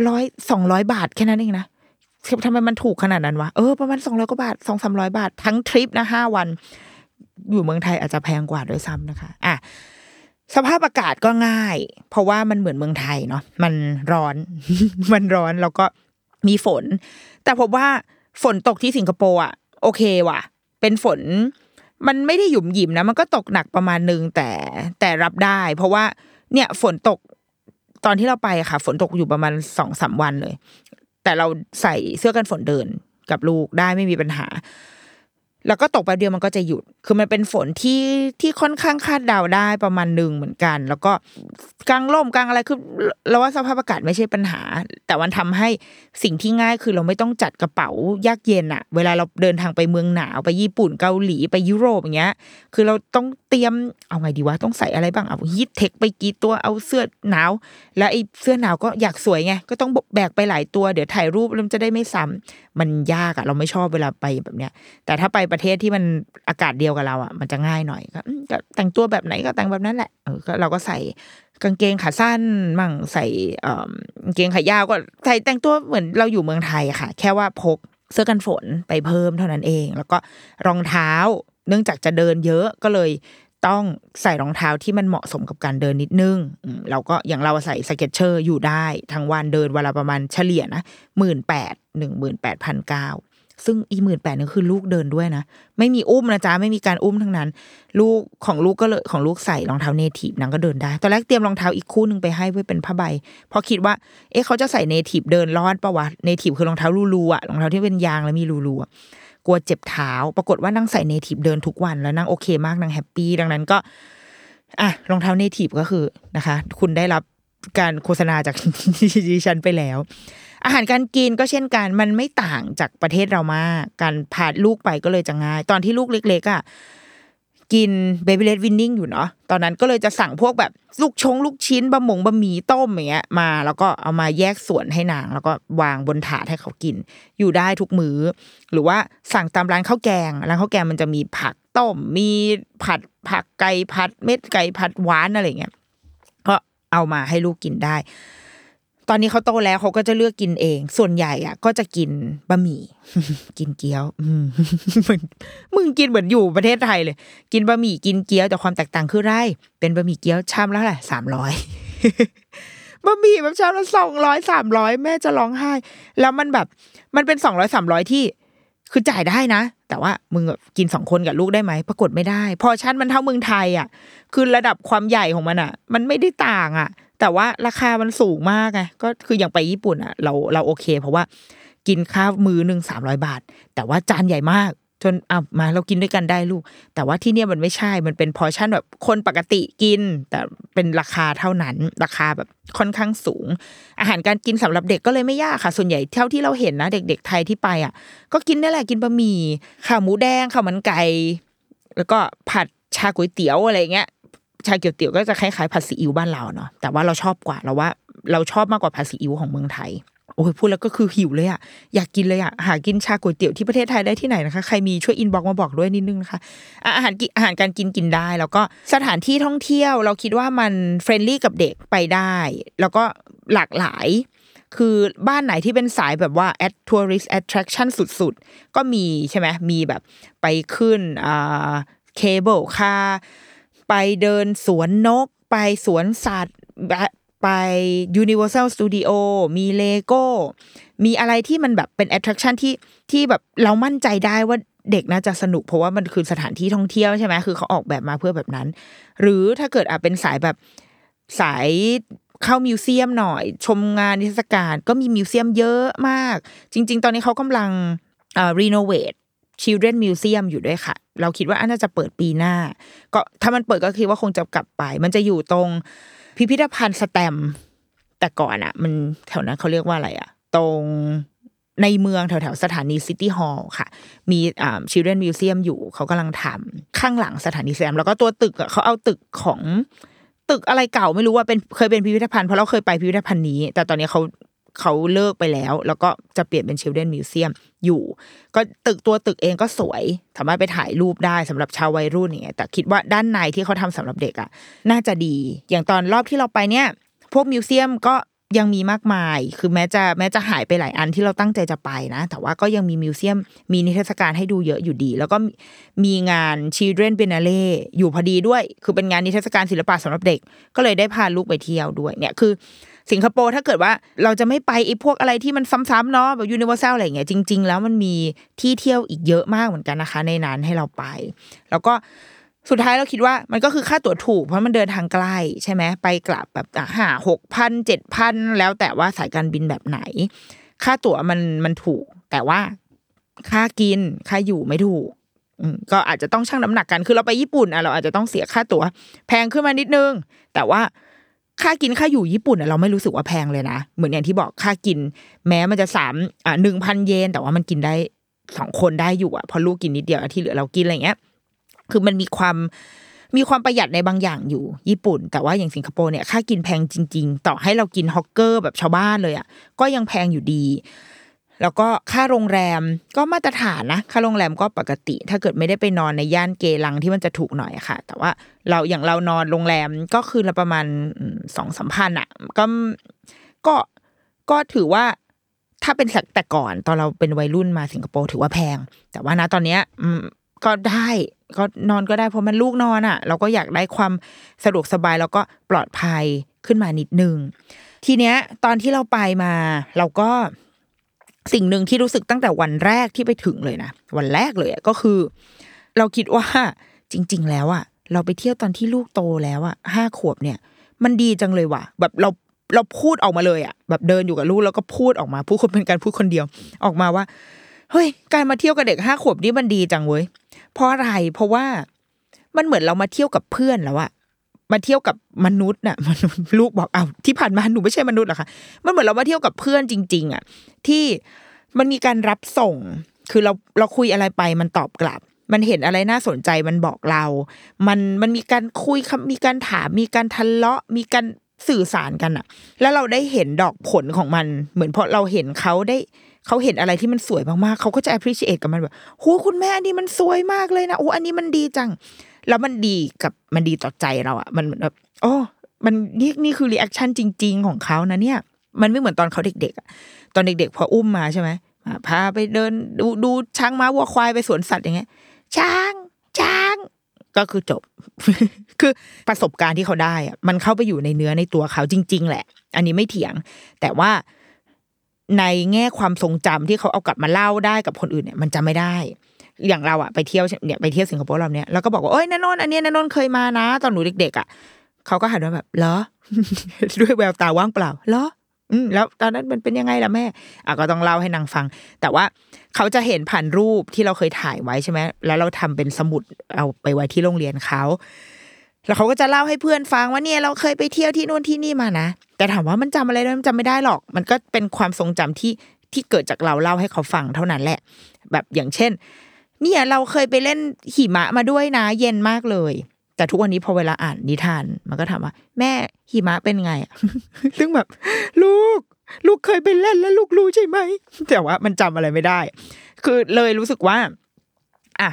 ร้อยสองร้อยบาทแค่นั้นเองนะทำไมมันถูกขนาดนั้นวะเออประมาณสองร้อยกว่าบาทสองสามร้อยบาททั้งทริปนะห้าวัน อยู่เมืองไทยอาจจะแพงกว่าด้วยซ้ำนะคะอะสภาพอากาศก็ง่าย เพราะว่ามันเหมือนเมืองไทยเนาะมันร้อน มันร้อนแล้วก็มีฝน แต่ผมว่าฝนตกที่สิงคโปร์อะโอเคว่ะ เป็นฝนมันไม่ได้หยุมหยิมนะ มันก็ตกหนักประมาณนึงแต่แต่รับได้ เพราะว่าเนี่ยฝนตกตอนที่เราไปค่ะ ฝนตกอยู่ประมาณสองสามวันเลย แต่เราใส่เสื้อกันฝนเดินกับลูกได้ไม่มีปัญหา แล้วก็ตกแป๊บเดียวมันก็จะหยุด คือมันเป็นฝนที่ที่ค่อนข้างคาดเดาได้ประมาณหนึ่งเหมือนกัน แล้วก็กลางร่มกลางอะไรคือเราว่าสภาพอากาศไม่ใช่ปัญหา แต่มันทำให้สิ่งที่ง่ายคือเราไม่ต้องจัดกระเป๋ายากเย็นอะเวลาเราเดินทางไปเมืองหนาวไปญี่ปุ่นเกาหลีไปยุโรปอย่างเงี้ย คือเราต้องเตรียมเอาไงดีวะต้องใส่อะไรบ้างเอาฮีทเทคไปกี่ตัวเอาเสื้อหนาว แล้วไอ้เสื้อหนาวก็อยากสวยไงก็ต้องแบกไปหลายตัวเดี๋ยวถ่ายรูปแล้วมันจะได้ไม่ซ้ำมันยากอะเราไม่ชอบเวลาไปแบบเนี้ย แต่ถ้าไปประเทศที่มันอากาศเดียวกับเราอะมันจะง่ายหน่อยก็แต่งตัวแบบไหนก็แต่งแบบนั้นแหละเราก็ใส่กางเกงขาสั้นมั่งใส่เอ่อกางเกงขายาวก็ใส่แต่งตัวเหมือนเราอยู่เมืองไทยค่ะ แค่ว่าพกเสื้อกันฝนไปเพิ่มเท่านั้นเอง แล้วก็รองเท้า เนื่องจากจะเดินเยอะก็เลยต้องใส่รองเท้าที่มันเหมาะสมกับการเดินนิดนึงเราก็อย่างเราใส่ Skechers อยู่ได้ ทั้งวันเดินเวลาประมาณเฉลี่ยนะหมื่นแปดหนึ่งหมื่นแปดพันเก้า ซึ่งอีหมื่นแปดนี่คือลูกเดินด้วยนะ ไม่มีอุ้มนะจ๊ะ ไม่มีการอุ้มทั้งนั้น ลูกของลูกก็เลยของลูกใส่รองเท้า Native นางก็เดินได้ ตอนแรกเตรียมรองเท้าอีกคู่หนึ่งไปให้ไว้เป็นผ้าใบเพราะคิดว่า เอ๊ะเขาจะใส่ Native เดินรอดปะวะ Native คือรองเท้ารูๆอะรองเท้าที่เป็นยางแล้วมีรูๆอะกลัวเจ็บเท้า ปรากฏว่านางใส่ Native เดินทุกวันแล้วนางโอเคมากนาง happy ดังนั้นก็อะรองเท้า Native ก็คือนะคะ คุณได้รับการโฆษณาจากดิฉันไปแล้ว อาหารการกินก็เช่นกัน มันไม่ต่างจากประเทศเรามาก การพาลูกไปก็เลยจะง่าย ตอนที่ลูกเล็กๆอะกิน baby-led weaning อยู่เนาะตอนนั้นก็เลยจะสั่งพวกแบบลูกชง ลูกชิ้นบะหมงบะหมี่ต้มอย่างเงี้ยมา แล้วก็เอามาแยกส่วนให้นาง แล้วก็วางบนถาดให้เขากิน อยู่ได้ทุกมือ้อ หรือว่าสั่งตามร้านข้าวแกงร้านข้าวแกงมันจะมีผักต้ม มีผัดผักไก่ผัดเม็ดไก่ผัดหวานอะไรเงี้ยก็เอามาให้ลูกกินได้ ตอนนี้เขาโตแล้วเขาก็จะเลือกกินเอง ส่วนใหญ่อะ ก็จะกินบะหมี่กินเกี๊ยวมึงกินเหมือนอยู่ประเทศไทยเลย กินบะหมี่กินเกี๊ยวแต่ความแตกต่างคือไรเป็นบะหมี่เกี๊ยวชามละเท่าไหร่สามร้อยบะหมี่แบบชามละสองร้อยสามร้อยแม่จะร้องไห้ แล้วมันแบบ มันเป็นสองร้อยสามร้อยที่ คือจ่ายได้นะ แต่ว่ามึงกินสองคนกับลูกได้ไหมปรากฏไม่ได้ พอชั้นมันเท่าเมืองไทยอะ คือระดับความใหญ่ของมันอะ มันไม่ได้ต่างอะ แต่ว่าราคามันสูงมากไงก็คืออย่างไปญี่ปุ่นอะ เราเราโอเค เพราะว่ากินข้าวมือหนึ่งสามร้อยบาท แต่ว่าจานใหญ่มากจนอะมาเรากินด้วยกันได้ลูก แต่ว่าที่เนี่ยมันไม่ใช่ มันเป็นพอชั่นแบบคนปกติกิน แต่เป็นราคาเท่านั้น ราคาแบบค่อนข้างสูง อาหารการกินสำหรับเด็กก็เลยไม่ยากค่ะ ส่วนใหญ่เท่าที่เราเห็นนะเด็ก ๆ ไทยที่ไปอะ ก็กินได้แหละกินบะหมี่ข้าวหมูแดงข้าวมันไก่แล้วก็ผัดชาก๋วยเตี๋ยวอะไรเงี้ย ชาเกี๊ยวเตี๋ยวก็จะคล้ายๆผัดซีอิ๊วบ้านเราเนาะแต่ว่าเราชอบกว่าเราว่า เราชอบมากกว่าผัดซีอิ๊วของเมืองไทยโอ้ยพูดแล้วก็คือหิวเลยอะอยากกินเลยอะหากินชาก๋วยเตี๋ยวที่ประเทศไทยได้ที่ไหนนะคะใครมีช่วย inbox มาบอกด้วยนิดนึงนะคะ อาหารกิอาหารการกินกินได้ แล้วก็สถานที่ท่องเที่ยว เราคิดว่ามัน friendly กับเด็กไปได้ แล้วก็หลากหลาย คือบ้านไหนที่เป็นสายแบบว่า at tourist attraction สุดๆ ก็มีใช่ไหมมีแบบไปขึ้นอ่า cable car ไปเดินสวนนก ไปสวนสัตว์ไป Universal Studio มีเลโก้ มีอะไรที่มันแบบเป็น attraction ที่ที่แบบเรามั่นใจได้ว่าเด็กน่าจะสนุกเพราะว่ามันคือสถานที่ท่องเที่ยวใช่ไหมคือเขาออกแบบมาเพื่อแบบนั้น หรือถ้าเกิดอะเป็นสายแบบสายเข้า museum หน่อย ชมงานนิทรรศการก็มี museum เยอะมาก จริง ๆ ตอนนี้เขากำลังอ่า renovate Children Museum อยู่ด้วยค่ะ เราคิดว่าน่าจะเปิดปีหน้า ก็ถ้ามันเปิดก็คิดว่าคงจะกลับไป มันจะอยู่ตรงพิพิธภัณฑ์สแตมแต่ก่อนอะมันแถวนั้นเขาเรียกว่าอะไรอะตรงในเมืองแถวๆสถานี City Hall ค่ะ มีอ่า Children Museum อยู่เขากำลังทำข้างหลังสถานีสแตมแล้วก็ตัวตึกอะเขาเอาตึกของตึกอะไรเก่าไม่รู้ว่าเป็นเคยเป็นพิพิธภัณฑ์เพราะเราเคยไปพิพิธภัณฑ์นี้ แต่ตอนนี้เขา เขาเลิกไปแล้ว แล้วก็จะเปลี่ยนเป็น Children Museum อยู่ ก็ตึกตัวตึกเองก็สวย สามารถไปถ่ายรูปได้สำหรับชาววัยรุ่นอย่างเงี้ยแต่คิดว่าด้านในที่เขาทำสำหรับเด็กอะน่าจะดี อย่างตอนรอบที่เราไปเนี่ย พวกมิวเซียมก็ยังมีมากมาย คือแม้จะแม้จะหายไปหลายอันที่เราตั้งใจจะไปนะ แต่ว่าก็ยังมีมิวเซียม มีนิทรรศการให้ดูเยอะอยู่ดี แล้วก็มีงาน Children Biennale อยู่พอดีด้วย คือเป็นงานนิทรรศการศิลปะสำหรับเด็ก ก็เลยได้พาลูกไปเที่ยวด้วย เนี่ยคือ สิงคโปร์ถ้าเกิดว่าเราจะไม่ไปไอ้พวกอะไรที่มันซ้ำๆเนาะแบบยูนิเวอร์แซลอะไรเงี้ยจริง ๆ แล้วมันมีที่เที่ยวอีกเยอะมากเหมือนกันนะคะ ในนั้นให้เราไป แล้วก็สุดท้ายเราคิดว่ามันก็คือค่าตั๋วถูกเพราะมันเดินทางใกล้ใช่ไหมไปกลับแบบห้าหกพันเจ็ดพันแล้วแต่ว่าสายการบินแบบไหน ค่าตั๋วมันมันถูก แต่ว่าค่ากินค่าอยู่ไม่ถูกก็อาจจะต้องชั่งน้ำหนักกันคือเราไปญี่ปุ่นอะเราอาจจะต้องเสียค่าตั๋วแพงขึ้นมานิดนึง แต่ว่า ค่ากินค่าอยู่ญี่ปุ่นเราไม่รู้สึกว่าแพงเลยนะเหมือนอย่างที่บอกค่ากิน แม้มันจะสามอ่าหนึ่งพันเยนแต่ว่ามันกินได้สองคนได้อยู่อะพอลูกกินนิดเดียวที่เหลือเรากินอะไรเงี้ย คือมันมีความมีความประหยัดในบางอย่างอยู่ญี่ปุ่น แต่ว่าอย่างสิงคโปร์เนี่ยค่ากินแพงจริง ๆ ต่อให้เรากินฮอกเกอร์แบบชาวบ้านเลยอะก็ยังแพงอยู่ดี แล้วก็ค่าโรงแรมก็มาตรฐานนะ ค่าโรงแรมก็ปกติ ถ้าเกิดไม่ได้ไปนอนในย่านเกลังที่มันจะถูกหน่อยอะค่ะ แต่ว่าเราอย่างเรานอนโรงแรมก็คือละประมาณสองสามพันอะ ก็ก็ก็ถือว่าถ้าเป็นสักแต่ก่อนตอนเราเป็นวัยรุ่นมาสิงคโปร์ถือว่าแพง แต่ว่านะตอนเนี้ยอืมก็ได้ก็นอนก็ได้เพราะมันลูกนอนอะ เราก็อยากได้ความสะดวกสบายแล้วก็ปลอดภัยขึ้นมานิดนึง ทีเนี้ยตอนที่เราไปมา เราก็ สิ่งหนึ่งที่รู้สึกตั้งแต่วันแรกที่ไปถึงเลยนะวันแรกเลยก็คือ เราคิดว่าจริง ๆ แล้วอะเราไปเที่ยวตอนที่ลูกโตแล้วอะห้าขวบเนี่ย มันดีจังเลยว่ะ แบบเราเราพูดออกมาเลยอะ แบบเดินอยู่กับลูกแล้วก็พูดออกมาพูดคนเป็นการพูดคนเดียว ออกมาว่าเฮ้ยการมาเที่ยวกับเด็กห้าขวบนี่มันดีจังเว้ยเพราะอะไรเพราะว่ามันเหมือนเรามาเที่ยวกับเพื่อนแล้วอะ มาเที่ยวกับมนุษย์น่ะมนุษย์ลูกบอกเอ้าที่ผ่านมาหนูไม่ใช่มนุษย์หรอคะมันเหมือนเรามาเที่ยวกับเพื่อนจริง ๆ อะ ที่มันมีการรับส่ง คือเราเราคุยอะไรไปมันตอบกลับ มันเห็นอะไรน่าสนใจมันบอกเรา มันมันมีการคุยมีการถามมีการทะเลาะมีการสื่อสารกันอะแล้วเราได้เห็นดอกผลของมัน เหมือนพอเราเห็นเขาได้เขาเห็นอะไรที่มันสวยมากๆเขาก็จะ appreciate กับมันแบบโหคุณแม่อันนี้มันสวยมากเลยนะโอ้อันนี้มันดีจัง แล้วมันดีกับมันดีต่อใจเราอะมันแบบโอ้มันนี่นี่คือ reaction จริง ๆ ของเขานะเนี่ย มันไม่เหมือนตอนเขาเด็กๆอะตอนเด็ก ๆ พออุ้มมาใช่ไหมพาไปเดินดูดูช้างม้าวัวควายไปสวนสัตว์อย่างเงี้ย ช้างช้าง ก็คือจบ คือประสบการณ์ที่เขาได้อะมันเข้าไปอยู่ในเนื้อในตัวเขาจริง ๆ แหละ อันนี้ไม่เถียง แต่ว่าในแง่ความทรงจำที่เขาเอากลับมาเล่าได้กับคนอื่นเนี่ย มันจำไม่ได้ อย่างเราอะไปเที่ยวเนี่ยไปเที่ยวสิงคโปร์เราเนี่ยเราก็บอกว่าเอ้ยนนนท์อันเนี้ยนนนเคยมานะ ตอนหนูเด็กๆอะเขาก็หันมาแบบเหรอด้วยแววตาว่างเปล่าเหรออืมแล้วตอนนั้นมันเป็นยังไงล่ะแม่อะก็ต้องเล่าให้นางฟัง แต่ว่าเขาจะเห็นผ่านรูปที่เราเคยถ่ายไว้ใช่ไหมแล้วเราทำเป็นสมุดเอาไปไว้ที่โรงเรียนเขาแล้วเขาก็จะเล่าให้เพื่อนฟังว่าเนี่ยเราเคยไปเที่ยวที่นู่นที่นี่มานะแต่ถามว่ามันจำอะไรได้มันจำไม่ได้หรอก มันก็เป็นความทรงจำที่ที่เกิดจากเราเล่าให้เขาฟังเท่านั้นแหละ แบบอย่างเช่น เนี่ยเราเคยไปเล่นหิมะมาด้วยนะ เย็นมากเลย แต่ทุกวันนี้พอเวลาอ่านนิทาน มันก็ถามว่า แม่หิมะเป็นไง ซึ่งแบบ ลูก ลูกเคยไปเล่นแล้วลูกรู้ใช่ไหมแต่ว่ามันจำอะไรไม่ได้ คือเลยรู้สึกว่าอะ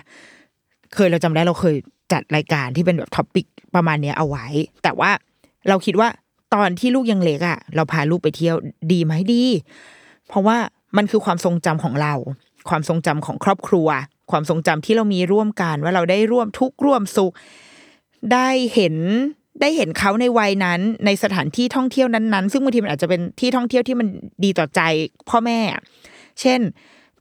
เคยเราจำได้เราเคยจัดรายการที่เป็นแบบท็อปิกประมาณเนี้ยเอาไว้ แต่ว่าเราคิดว่าตอนที่ลูกยังเล็กอะ่ะ เราพาลูกไปเที่ยวดีไหมดี เพราะว่ามันคือความทรงจำของเรา ความทรงจำของครอบครัว ความทรงจำที่เรามีร่วมกัน ว่าเราได้ร่วมทุกข์ร่วมสุข ได้เห็นได้เห็นเขาในวัยนั้น ในสถานที่ท่องเที่ยวนั้นๆ ซึ่งบางทีมันอาจจะเป็นที่ท่องเที่ยวที่มันดีต่อใจพ่อแม่ เช่น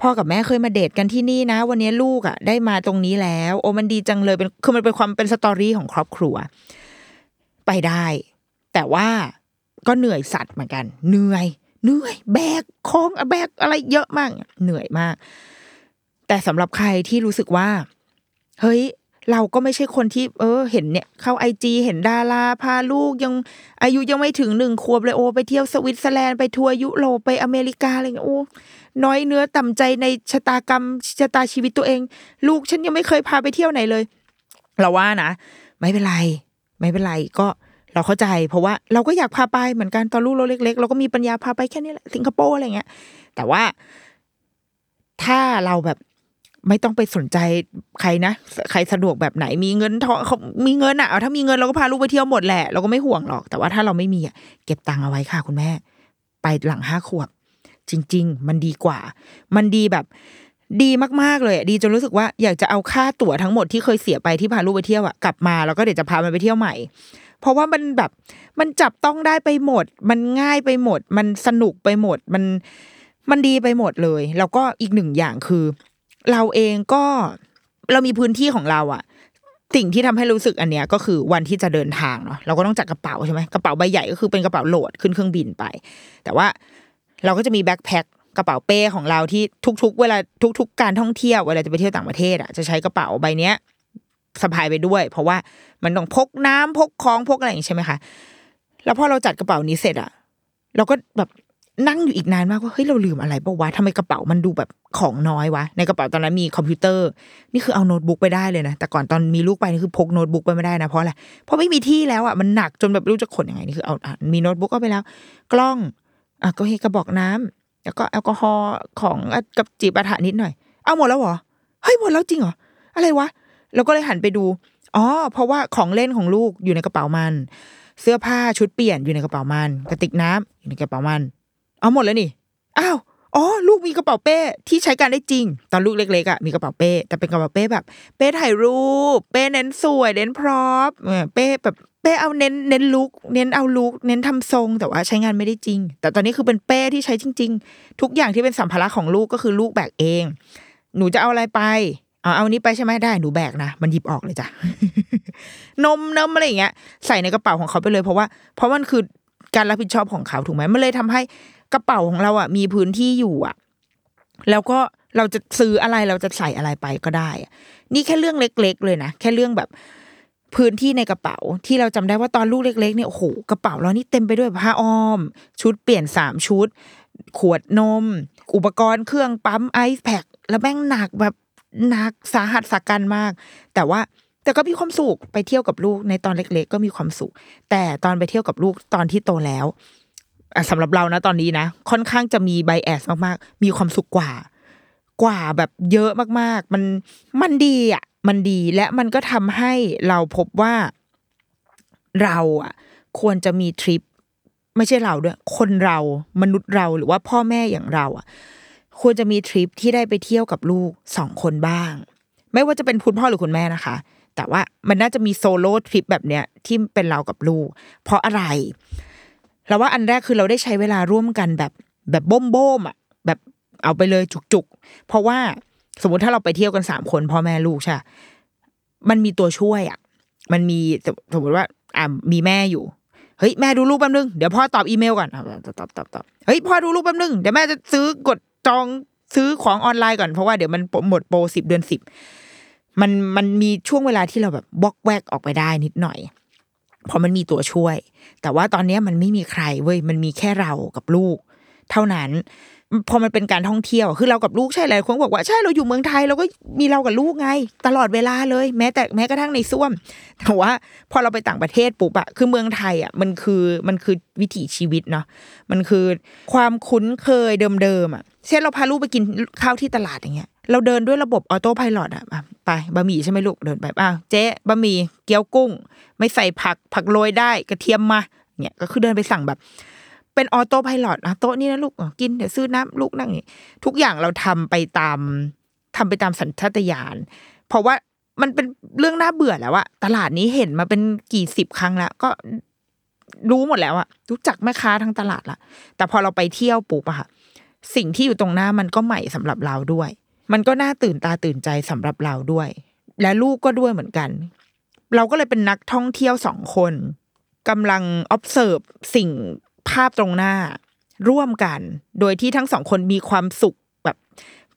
พ่อกับแม่เคยมาเดทกันที่นี่นะ วันนี้ลูกอะ ได้มาตรงนี้แล้ว โอ้มันดีจังเลยเป็นคือมันเป็นความเป็นสตอรี่ของครอบครัว ไปได้ แต่ว่าก็เหนื่อยสัตว์เหมือนกัน เหนื่อย เหนื่อย แบกของแบกอะไรเยอะมาก เหนื่อยมาก แต่สำหรับใครที่รู้สึกว่า เฮ้ย เราก็ไม่ใช่คนที่ เออ เห็นเนี่ยเข้าไอจีเห็นดาราพาลูกยังอายุยังไม่ถึงหนึ่งขวบเลยโอ้ไปเที่ยวสวิตเซอร์แลนด์ไปทัวร์ยุโรปไปอเมริกาอะไรเงี้ยโอ้น้อยเนื้อต่ำใจในชะตากรรมชะตาชีวิตตัวเอง ลูกฉันยังไม่เคยพาไปเที่ยวไหนเลย เราว่านะไม่เป็นไร ไม่เป็นไรก็เราเข้าใจ เพราะว่าเราก็อยากพาไปเหมือนกันตอนลูกเราเล็ก ๆ เราก็มีปัญญาพาไปแค่นี้แหละสิงคโปร์อะไรเงี้ยแต่ว่าถ้าเราแบบ ไม่ต้องไปสนใจใครนะ ใครสะดวกแบบไหนมีเงินทองเขามีเงินอะเอาถ้ามีเงินเราก็พาลูกไปเที่ยวหมดแหละเราก็ไม่ห่วงหรอก แต่ว่าถ้าเราไม่มีอะเก็บตังค์เอาไว้ค่ะ คุณแม่ ไปหลังห้าขวบ จริง ๆ มันดีกว่า มันดีแบบ ดีมากๆเลยดีจนรู้สึกว่าอยากจะเอาค่าตั๋วทั้งหมดที่เคยเสียไปที่พาลูกไปเที่ยวอะกลับมาแล้วก็เดี๋ยวจะพามันไปเที่ยวใหม่ เพราะว่ามันแบบมันจับต้องได้ไปหมด มันง่ายไปหมด มันสนุกไปหมดมันมันดีไปหมดเลย แล้วก็อีกหนึ่งอย่างคือ เราเองก็เรามีพื้นที่ของเราอะสิ่งที่ทำให้รู้สึกอันเนี้ยก็คือวันที่จะเดินทางเนาะเราก็ต้องจัดกระเป๋าใช่ไหมกระเป๋าใบใหญ่ก็คือเป็นกระเป๋าโหลดขึ้นเครื่องบินไป แต่ว่าเราก็จะมี backpack กระเป๋าเป้ของเราที่ทุก ๆ เวลาทุก ๆ การท่องเที่ยวเวลาจะไปเที่ยวต่างประเทศอะจะใช้กระเป๋าใบเนี้ยสะพายไปด้วย เพราะว่ามันต้องพกน้ำพกของพกอะไรอย่างใช่ไหมคะแล้วพอเราจัดกระเป๋านี้เสร็จอะเราก็แบบ นั่งอยู่อีกนานมากว่าเฮ้ยเราลืมอะไรปะวะทำไมกระเป๋ามันดูแบบของน้อยวะในกระเป๋าตอนนั้นมีคอมพิวเตอร์ นี่คือเอาโน้ตบุ๊กไปได้เลยนะแต่ก่อนตอนมีลูกไปนี่คือพกโน้ตบุ๊กไปไม่ได้นะเพราะอะไรเพราะไม่มีที่แล้วอะมันหนักจนแบบรู้จะขนยังไงนี่คือเอามีโน้ตบุ๊กก็ไปแล้ว กล้องอะก็เฮกระบอกน้ำแล้วก็แอลกอฮอล์ของกับจีบอาถานิดหน่อย เอาหมดแล้วเหรอเฮ้ยหมดแล้วจริงเหรออะไรวะเราก็เลยหันไปดูอ๋อเพราะว่าของเล่นของลูกอยู่ในกระเป๋ามัน เสื้อผ้าชุดเปลี่ยนอยู่ในกระเป๋ามัน กระติกน้ำอยู่ในกระเป๋ามัน เอาหมดแล้วนี่อ้าวอ๋อลูกมีกระเป๋าเป้ที่ใช้การได้จริง ตอนลูกเล็กๆอะมีกระเป๋าเป้แต่เป็นกระเป๋าเป้แบบ เป้ถ่ายรูป เป้เน้นสวยเน้นพร็อพเออเป้แบบเป้เอาเน้นเน้นลุกเน้นเอาลุกเน้นทำทรงแต่ว่าใช้งานไม่ได้จริง แต่ตอนนี้คือเป็นเป้ที่ใช้จริง ๆ ทุกอย่างที่เป็นสัมภาระของลูกก็คือลูกแบกเอง หนูจะเอาอะไรไปเอาเอานี้ไปใช่ไหมได้หนูแบกนะมันหยิบออกเลยจ้ะนมนมอะไรอย่างเงี้ยใส่ในกระเป๋าของเขาไปเลยเพราะว่า เพราะมันคือ การรับผิดชอบของเขาถูกไหมมันเลยทำให้กระเป๋าของเราอะมีพื้นที่อยู่อะ แล้วก็เราจะซื้ออะไรเราจะใส่อะไรไปก็ได้อะนี่แค่เรื่องเล็ก ๆ เลยนะแค่เรื่องแบบพื้นที่ในกระเป๋าที่เราจำได้ว่าตอนลูกเล็ก ๆ เนี่ยโอ้โหกระเป๋าเรานี่เต็มไปด้วยผ้าอ้อม ชุดเปลี่ยนสามชุด ขวดนม อุปกรณ์เครื่องปั๊มไอซ์แพคแล้วแม่งหนักแบบหนักสาหัสสากันมาก แต่ว่า แต่ก็มีความสุขไปเที่ยวกับลูกในตอนเล็ก ๆ ก็มีความสุข แต่ตอนไปเที่ยวกับลูกตอนที่โตแล้วอะสำหรับเรานะตอนนี้นะ ค่อนข้างจะมีไบแอสมากๆ มีความสุขกว่า กว่าแบบเยอะมากๆ มันมันดีอะมันดีและมันก็ทำให้เราพบว่า เราอะ ควรจะมีทริป ไม่ใช่เราด้วย คนเรามนุษย์เราหรือว่าพ่อแม่อย่างเรา อะ ควรจะมีทริปที่ได้ไปเที่ยวกับลูกสองคนบ้าง ไม่ว่าจะเป็นคุณพ่อหรือคุณแม่นะคะ แต่ว่ามันน่าจะมีโซโล่ทริปแบบเนี้ยที่เป็นเรากับลูก เพราะอะไร เราว่าอันแรกคือเราได้ใช้เวลาร่วมกันแบบแบบบ้มบ้มๆอะแบบเอาไปเลยจุกๆ เพราะว่าสมมติถ้าเราไปเที่ยวกันสามคนพ่อแม่ลูกใช่มันมีตัวช่วยอะ มันมีสมมติว่าอ่ามีแม่อยู่เฮ้ยแม่ดูรูปแป๊บนึงเดี๋ยวพ่อตอบอีเมลก่อนตอบตอบตอบตอบเฮ้ยพ่อดูรูปแป๊บนึงเดี๋ยวแม่จะซื้อกดจองซื้อของออนไลน์ก่อนเพราะว่าเดี๋ยวมันหมดโปรสิบเดือนสิบ มันมันมีช่วงเวลาที่เราแบบบล็อกแวกออกไปได้นิดหน่อยเพราะมันมีตัวช่วย แต่ว่าตอนนี้มันไม่มีใครเว้ยมันมีแค่เรากับลูก เท่านั้น พอมันเป็นการท่องเที่ยว คือเรากับลูกใช่เลยคนบอกว่าใช่เราอยู่เมืองไทยเราก็มีเรากับลูกไง ตลอดเวลาเลย แม้แต่แม้กระทั่งในซ่วมแต่ว่าพอเราไปต่างประเทศปุ๊บอะคือเมืองไทยอะมันคือมันคือวิถีชีวิตเนาะมันคือความคุ้นเคยเดิมๆอะเช่นเราพาลูกไปกินข้าวที่ตลาดอย่างเงี้ยเราเดินด้วยระบบ autopilot อะอะไปบะหมี่ใช่ไหมลูกเดินไปอ้าวเจ๊บะหมี่เกี๊ยวกุ้ง ไม่ใส่ผักผักโรยได้กระเทียมมาเนี่ยก็คือเดินไปสั่งแบบ เป็น autopilot นะโต๊ะนี่นะลูกกินเดี๋ยวซื้อน้ำลูกนั่งนี่ทุกอย่างเราทำไปตามทำไปตามสัญชาตญาณเพราะว่ามันเป็นเรื่องน่าเบื่อแล้วอะตลาดนี้เห็นมาเป็นกี่สิบครั้งแล้วก็รู้หมดแล้วอะรู้จักแม่ค้าทั้งตลาดละแต่พอเราไปเที่ยวปุ๊บอะค่ะ สิ่งที่อยู่ตรงหน้ามันก็ใหม่สำหรับเราด้วย มันก็น่าตื่นตาตื่นใจสำหรับเราด้วย และลูกก็ด้วยเหมือนกัน เราก็เลยเป็นนักท่องเที่ยวสองคนกำลัง observe สิ่ง ภาพตรงหน้าร่วมกัน โดยที่ทั้งสองคนมีความสุขแบบ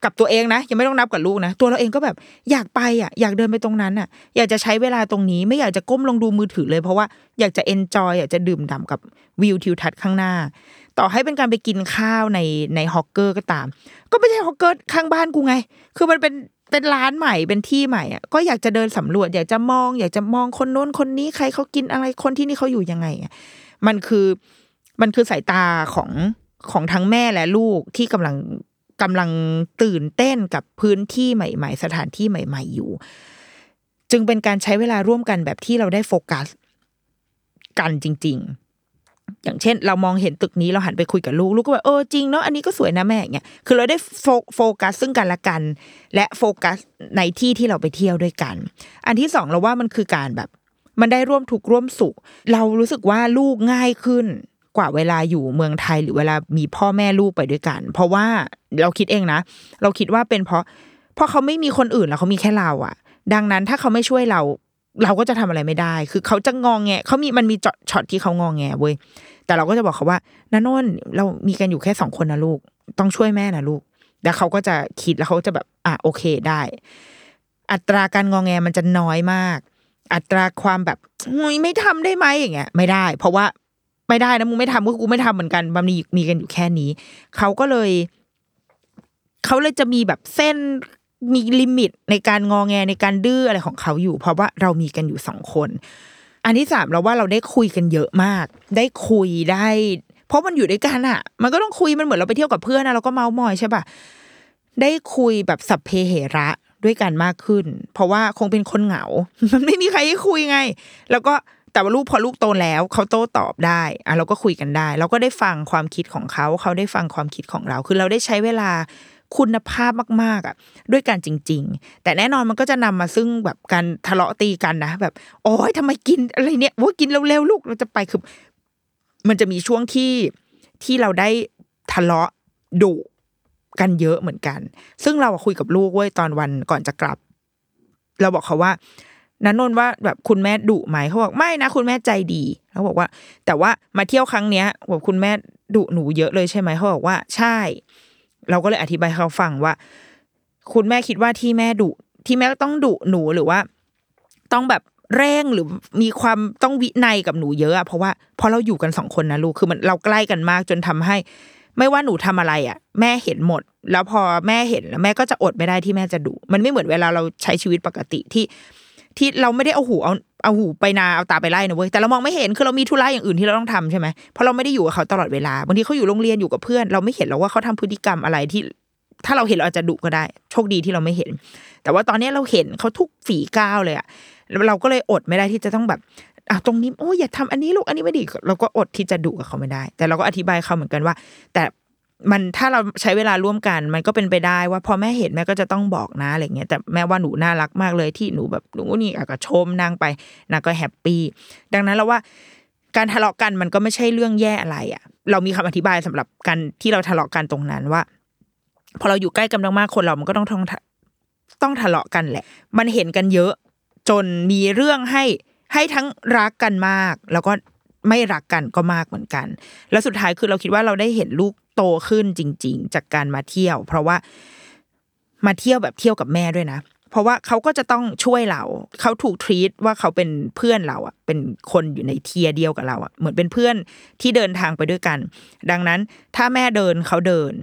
กับตัวเองนะ ยังไม่ต้องนับกับลูกนะ ตัวเราเองก็แบบอยากไปอะ อยากเดินไปตรงนั้นอะ อยากจะใช้เวลาตรงนี้ ไม่อยากจะก้มลงดูมือถือเลย เพราะว่าอยากจะ enjoy อยากจะดื่มด่ำกับวิวทิวทัศน์ข้างหน้า ต่อให้เป็นการไปกินข้าวในในฮอกเกอร์ก็ตาม ก็ไม่ใช่ฮอกเกอร์ข้างบ้านกูไง คือมันเป็นเป็นร้านใหม่เป็นที่ใหม่อะก็อยากจะเดินสำรวจ อยากจะมอง อยากจะมองคนโน้นคนนี้ใครเขากินอะไรคนที่นี่เขาอยู่ยังไงอะมันคือ มันคือสายตาของของทั้งแม่และลูกที่กำลังกำลังตื่นเต้นกับพื้นที่ใหม่ ๆ สถานที่ใหม่ ๆ อยู่ จึงเป็นการใช้เวลาร่วมกันแบบที่เราได้โฟกัส กันจริง ๆ อย่างเช่น เรามองเห็นตึกนี้เราหันไปคุยกับลูกลูกก็แบบเออจริงเนาะอันนี้ก็สวยนะแม่อย่างเงี้ยคือเราได้โฟโฟกัสซึ่งกันและกัน และโฟกัสในที่ที่เราไปเที่ยวด้วยกัน อันที่สองเราว่ามันคือการแบบ มันได้ร่วมทุกข์ร่วมสุข เรารู้สึกว่าลูกง่ายขึ้น กว่าเวลาอยู่เมืองไทยหรือเวลามีพ่อแม่ลูกไปด้วยกัน เพราะว่าเราคิดเองนะ เราคิดว่าเป็นเพราะ เพราะเขาไม่มีคนอื่นแล้วเขามีแค่เราอะดังนั้นถ้าเขาไม่ช่วยเรา เราก็จะทำอะไรไม่ได้ คือเขาจะงองแงเขามีมันมีช็อตที่เขางองแงเว้ยแต่เราก็จะบอกเขาว่านาโนนเรามีกันอยู่แค่สองคนนะลูก ต้องช่วยแม่นะลูก แล้วเขาก็จะคิดแล้วเขาจะแบบอะโอเคได้ อัตราการงองแงมันจะน้อยมาก อัตราความแบบไม่ทำได้ไหมอย่างเงี้ยไม่ได้ เพราะว่า ไม่ได้นะมึงไม่ทำก็กูไม่ทำเหมือนกันมันมีมีกันอยู่แค่นี้เขาก็เลยเขาเลยจะมีแบบเส้นมีลิมิตในการงอแงในการดื้ออะไรของเขาอยู่ เพราะว่าเรามีกันอยู่สองคน อันที่สามเราว่าเราได้คุยกันเยอะมาก ได้คุยได้ เพราะมันอยู่ด้วยกันอะมันก็ต้องคุยมันเหมือนเราไปเที่ยวกับเพื่อนนะเราก็เมามอยใช่ปะได้คุยแบบสัพเพเหระด้วยกันมากขึ้น เพราะว่าคงเป็นคนเหงา มันไม่มีใครให้คุยไง แล้วก็ แต่ว่าลูกพอลูกโตแล้วเขาโต้ตอบได้อะเราก็คุยกันได้ เราก็ได้ฟังความคิดของเขาเขาได้ฟังความคิดของเรา คือเราได้ใช้เวลาคุณภาพมากๆอะด้วยกันจริง ๆ แต่แน่นอนมันก็จะนำมาซึ่งแบบการทะเลาะตีกันนะ แบบโอ้ยทำไมกินอะไรเนี่ยว่ากินเร็วๆลูกเราจะไปคือมันจะมีช่วงที่ที่เราได้ทะเลาะดุกันเยอะเหมือนกัน ซึ่งเราคุยกับลูกเว้ยตอนวันก่อนจะกลับ เราบอกเขาว่า นันนนว่าแบบคุณแม่ดุไหมเขาบอกไม่นะคุณแม่ใจดีเขาบอกว่า แต่ว่ามาเที่ยวครั้งเนี้ยบอกคุณแม่ดุหนูเยอะเลยใช่ไหมเขาบอกว่าใช่ เราก็เลยอธิบายเขาฟังว่า คุณแม่คิดว่าที่แม่ดุที่แม่ต้องดุหนูหรือว่า ต้องแบบเร่งหรือมีความต้องวินัยกับหนูเยอะอะเพราะว่าพอเราอยู่กันสองคนนะลูกคือมันเราใกล้กันมากจนทำให้ ไม่ว่าหนูทำอะไรอะแม่เห็นหมด แล้วพอแม่เห็นแล้วแม่ก็จะอดไม่ได้ที่แม่จะดุมันไม่เหมือนเวลาเราใช้ชีวิตปกติที่ ที่เราไม่ได้เอาหูเอาเอาหูไปนาเอาตาไปไล่นะเว้ยแต่เรามองไม่เห็นคือเรามีธุระอย่างอื่นที่เราต้องทำใช่ไหมเพราะเราไม่ได้อยู่กับเขาตลอดเวลาบางทีเขาอยู่โรงเรียนอยู่กับเพื่อน เราไม่เห็นหรอกว่าเขาทำพฤติกรรมอะไรที่ ถ้าเราเห็นเราอาจจะดุก็ได้ โชคดีที่เราไม่เห็น แต่ว่าตอนนี้เราเห็นเขาทุกฝีก้าวเลยอะเราก็เลยอดไม่ได้ที่จะต้องแบบอะตรงนี้โอ้ยอย่าทำอันนี้ลูกอันนี้ไม่ดีเราก็อดที่จะดุกับเขาไม่ได้ แต่เราก็อธิบายเขาเหมือนกันว่า แต่ มันถ้าเราใช้เวลาร่วมกัน มันก็เป็นไปได้ว่าพอแม่เห็นแม่ก็จะต้องบอกนะอะไรเงี้ยแต่แม่ว่าหนูน่ารักมากเลยที่หนูแบบหนูนี่อะก็ชมนางไปนางก็แฮปปี้ดังนั้นเราว่าการทะเลาะกันมันก็ไม่ใช่เรื่องแย่อะไรอะ เรามีคำอธิบายสำหรับการที่เราทะเลาะกันตรงนั้นว่า พอเราอยู่ใกล้กันมากๆคนเรามันก็ต้องต้องต้องทะเลาะกันแหละ มันเห็นกันเยอะ จนมีเรื่องให้ให้ทั้งรักกันมาก แล้วก็ ไม่รักกันก็มากเหมือนกัน แล้วสุดท้ายคือเราคิดว่าเราได้เห็นลูกโตขึ้นจริง ๆ จากการมาเที่ยว เพราะว่ามาเที่ยวแบบเที่ยวกับแม่ด้วยนะเพราะว่าเขาก็จะต้องช่วยเรา เขาถูก treat ว่าเขาเป็นเพื่อนเราอะ เป็นคนอยู่ใน tier เดียวกับเราอะ เหมือนเป็นเพื่อนที่เดินทางไปด้วยกัน ดังนั้นถ้าแม่เดินเขาเดิน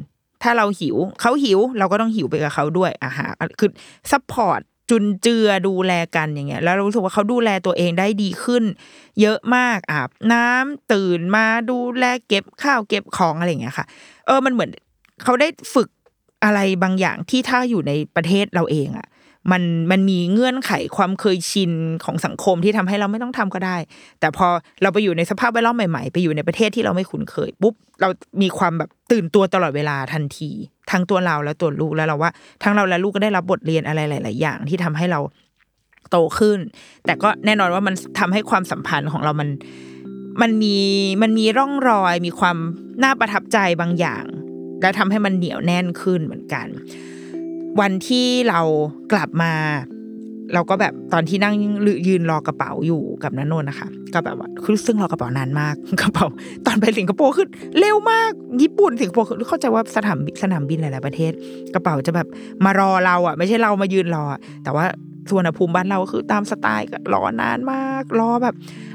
ถ้าเราหิว เขาหิว เราก็ต้องหิวไปกับเขาด้วยอาหารคือ support จุนเจือดูแลกันอย่างเงี้ยแล้วเรารู้สึกว่าเขาดูแลตัวเองได้ดีขึ้น เยอะมากอาบน้ำตื่นมาดูแลเก็บข้าวเก็บของอะไรอย่างเงี้ยค่ะ เออมันเหมือนเขาได้ฝึกอะไรบางอย่างที่ถ้าอยู่ในประเทศเราเองอะ มันมันมีเงื่อนไขความเคยชินของสังคมที่ทำให้เราไม่ต้องทำก็ได้ แต่พอเราไปอยู่ในสภาพแวดล้อมใหม่ๆ ไปอยู่ในประเทศที่เราไม่คุ้นเคยปุ๊บเรามีความแบบตื่นตัวตลอดเวลาทันที ทั้งตัวเราและตัวลูกแล้วเราว่า ทั้งเราและลูกก็ได้รับบทเรียนอะไรหลาย ๆ อย่างที่ทำให้เราโตขึ้น แต่ก็แน่นอนว่ามันทำให้ความสัมพันธ์ของเรามันมันมีมันมีร่องรอยมีความน่าประทับใจบางอย่าง และทำให้มันเหนียวแน่นขึ้นเหมือนกัน วันที่เรากลับมา เราก็แบบตอนที่นั่งยืนรอกระเป๋าอยู่กับนันนนนะคะ ก็แบบว่าคือซึ่งรอกระเป๋านานมากกระเป๋าตอนไปสิงคโปร์คือเร็วมากญี่ปุ่นสิงคโปร์คือเข้าใจว่าสนามสนามบินหลาย ๆ ประเทศ กระเป๋าจะแบบมารอเราอะ ไม่ใช่เรามายืนรอ แต่ว่า ส่วนภูมิบ้านเราก็คือตามสไตล์ก็รอนานมากรอแบบ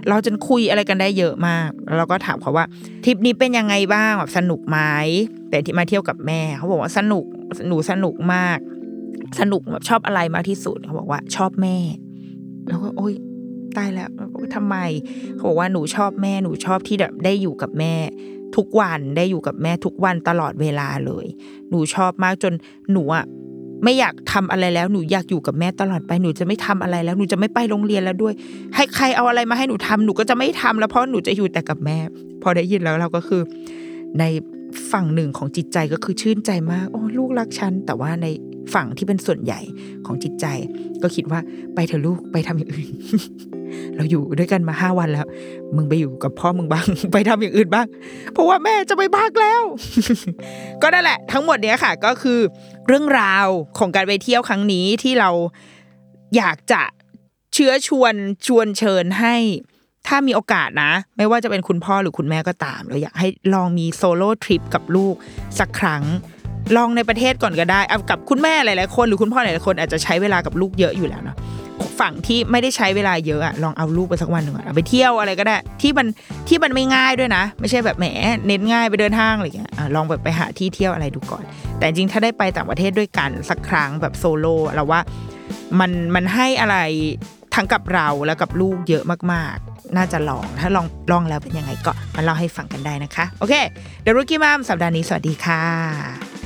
เราจนคุยอะไรกันได้เยอะมาก แล้วเราก็ถามเขาว่าทริปนี้เป็นยังไงบ้างแบบสนุกไหมเป็นที่มาเที่ยวกับแม่เขาบอกว่าสนุกหนูสนุกมาก สนุกแบบชอบอะไรมากที่สุดเขาบอกว่าชอบแม่ แล้วก็โอ๊ยตายแล้วทำไมเขาบอกว่าหนูชอบแม่หนูชอบที่แบบได้อยู่กับแม่ ทุกวันได้อยู่กับแม่ทุกวันตลอดเวลาเลย หนูชอบมากจนหนูอะ ไม่อยากทำอะไรแล้วหนูอยากอยู่กับแม่ตลอดไปหนูจะไม่ทำอะไรแล้วหนูจะไม่ไปโรงเรียนแล้วด้วย ให้ใครเอาอะไรมาให้หนูทำหนูก็จะไม่ทำแล้วเพราะหนูจะอยู่แต่กับแม่ พอได้ยินแล้วเราก็คือ ในฝั่งหนึ่งของจิตใจก็คือชื่นใจมากโอ้ลูกรักฉันแต่ว่าในฝั่งที่เป็นส่วนใหญ่ของจิตใจ ก็คิดว่าไปเถอะลูกไปทำอย่างอื่น เราอยู่ด้วยกันมาห้าวันแล้ว มึงไปอยู่กับพ่อมึงบ้าง ไปทำอย่างอื่นบ้าง เพราะว่าแม่จะไปพักแล้ว ก็นั่นแหละ ทั้งหมดเนี้ยค่ะ ก็คือ เรื่องราวของการไปเที่ยวครั้งนี้ที่เราอยากจะเชื้อชวนชวนเชิญให้ ถ้ามีโอกาสนะ ไม่ว่าจะเป็นคุณพ่อหรือคุณแม่ก็ตาม เราอยากให้ลองมีโซโล่ทริปกับลูกสักครั้ง ลองในประเทศก่อนก็ได้เอากับคุณแม่หลายๆคน หรือคุณพ่อหลายๆคนอาจจะใช้เวลากับลูกเยอะอยู่แล้วเนาะ ฝั่งที่ไม่ได้ใช้เวลาเยอะอะลองเอาลูกไปสักวันหนึ่งอะเอาไปเที่ยวอะไรก็ได้ ที่มันที่มันไม่ง่ายด้วยนะ ไม่ใช่แบบแหมเน้นง่ายไปเดินห้างอะไรเงี้ยลองแบบไปหาที่เที่ยวอะไรดูก่อน แต่จริงถ้าได้ไปต่างประเทศด้วยกันสักครั้งแบบโซโล่เราว่ามันมันให้อะไรทั้งกับเราแล้วกับลูกเยอะมากๆ น่าจะลองถ้าลองลองแล้วเป็นยังไงก็มาเล่าให้ฟังกันได้นะคะ โอเคเดรุกี้มามสัปดาห์นี้สวัสดีค่ะ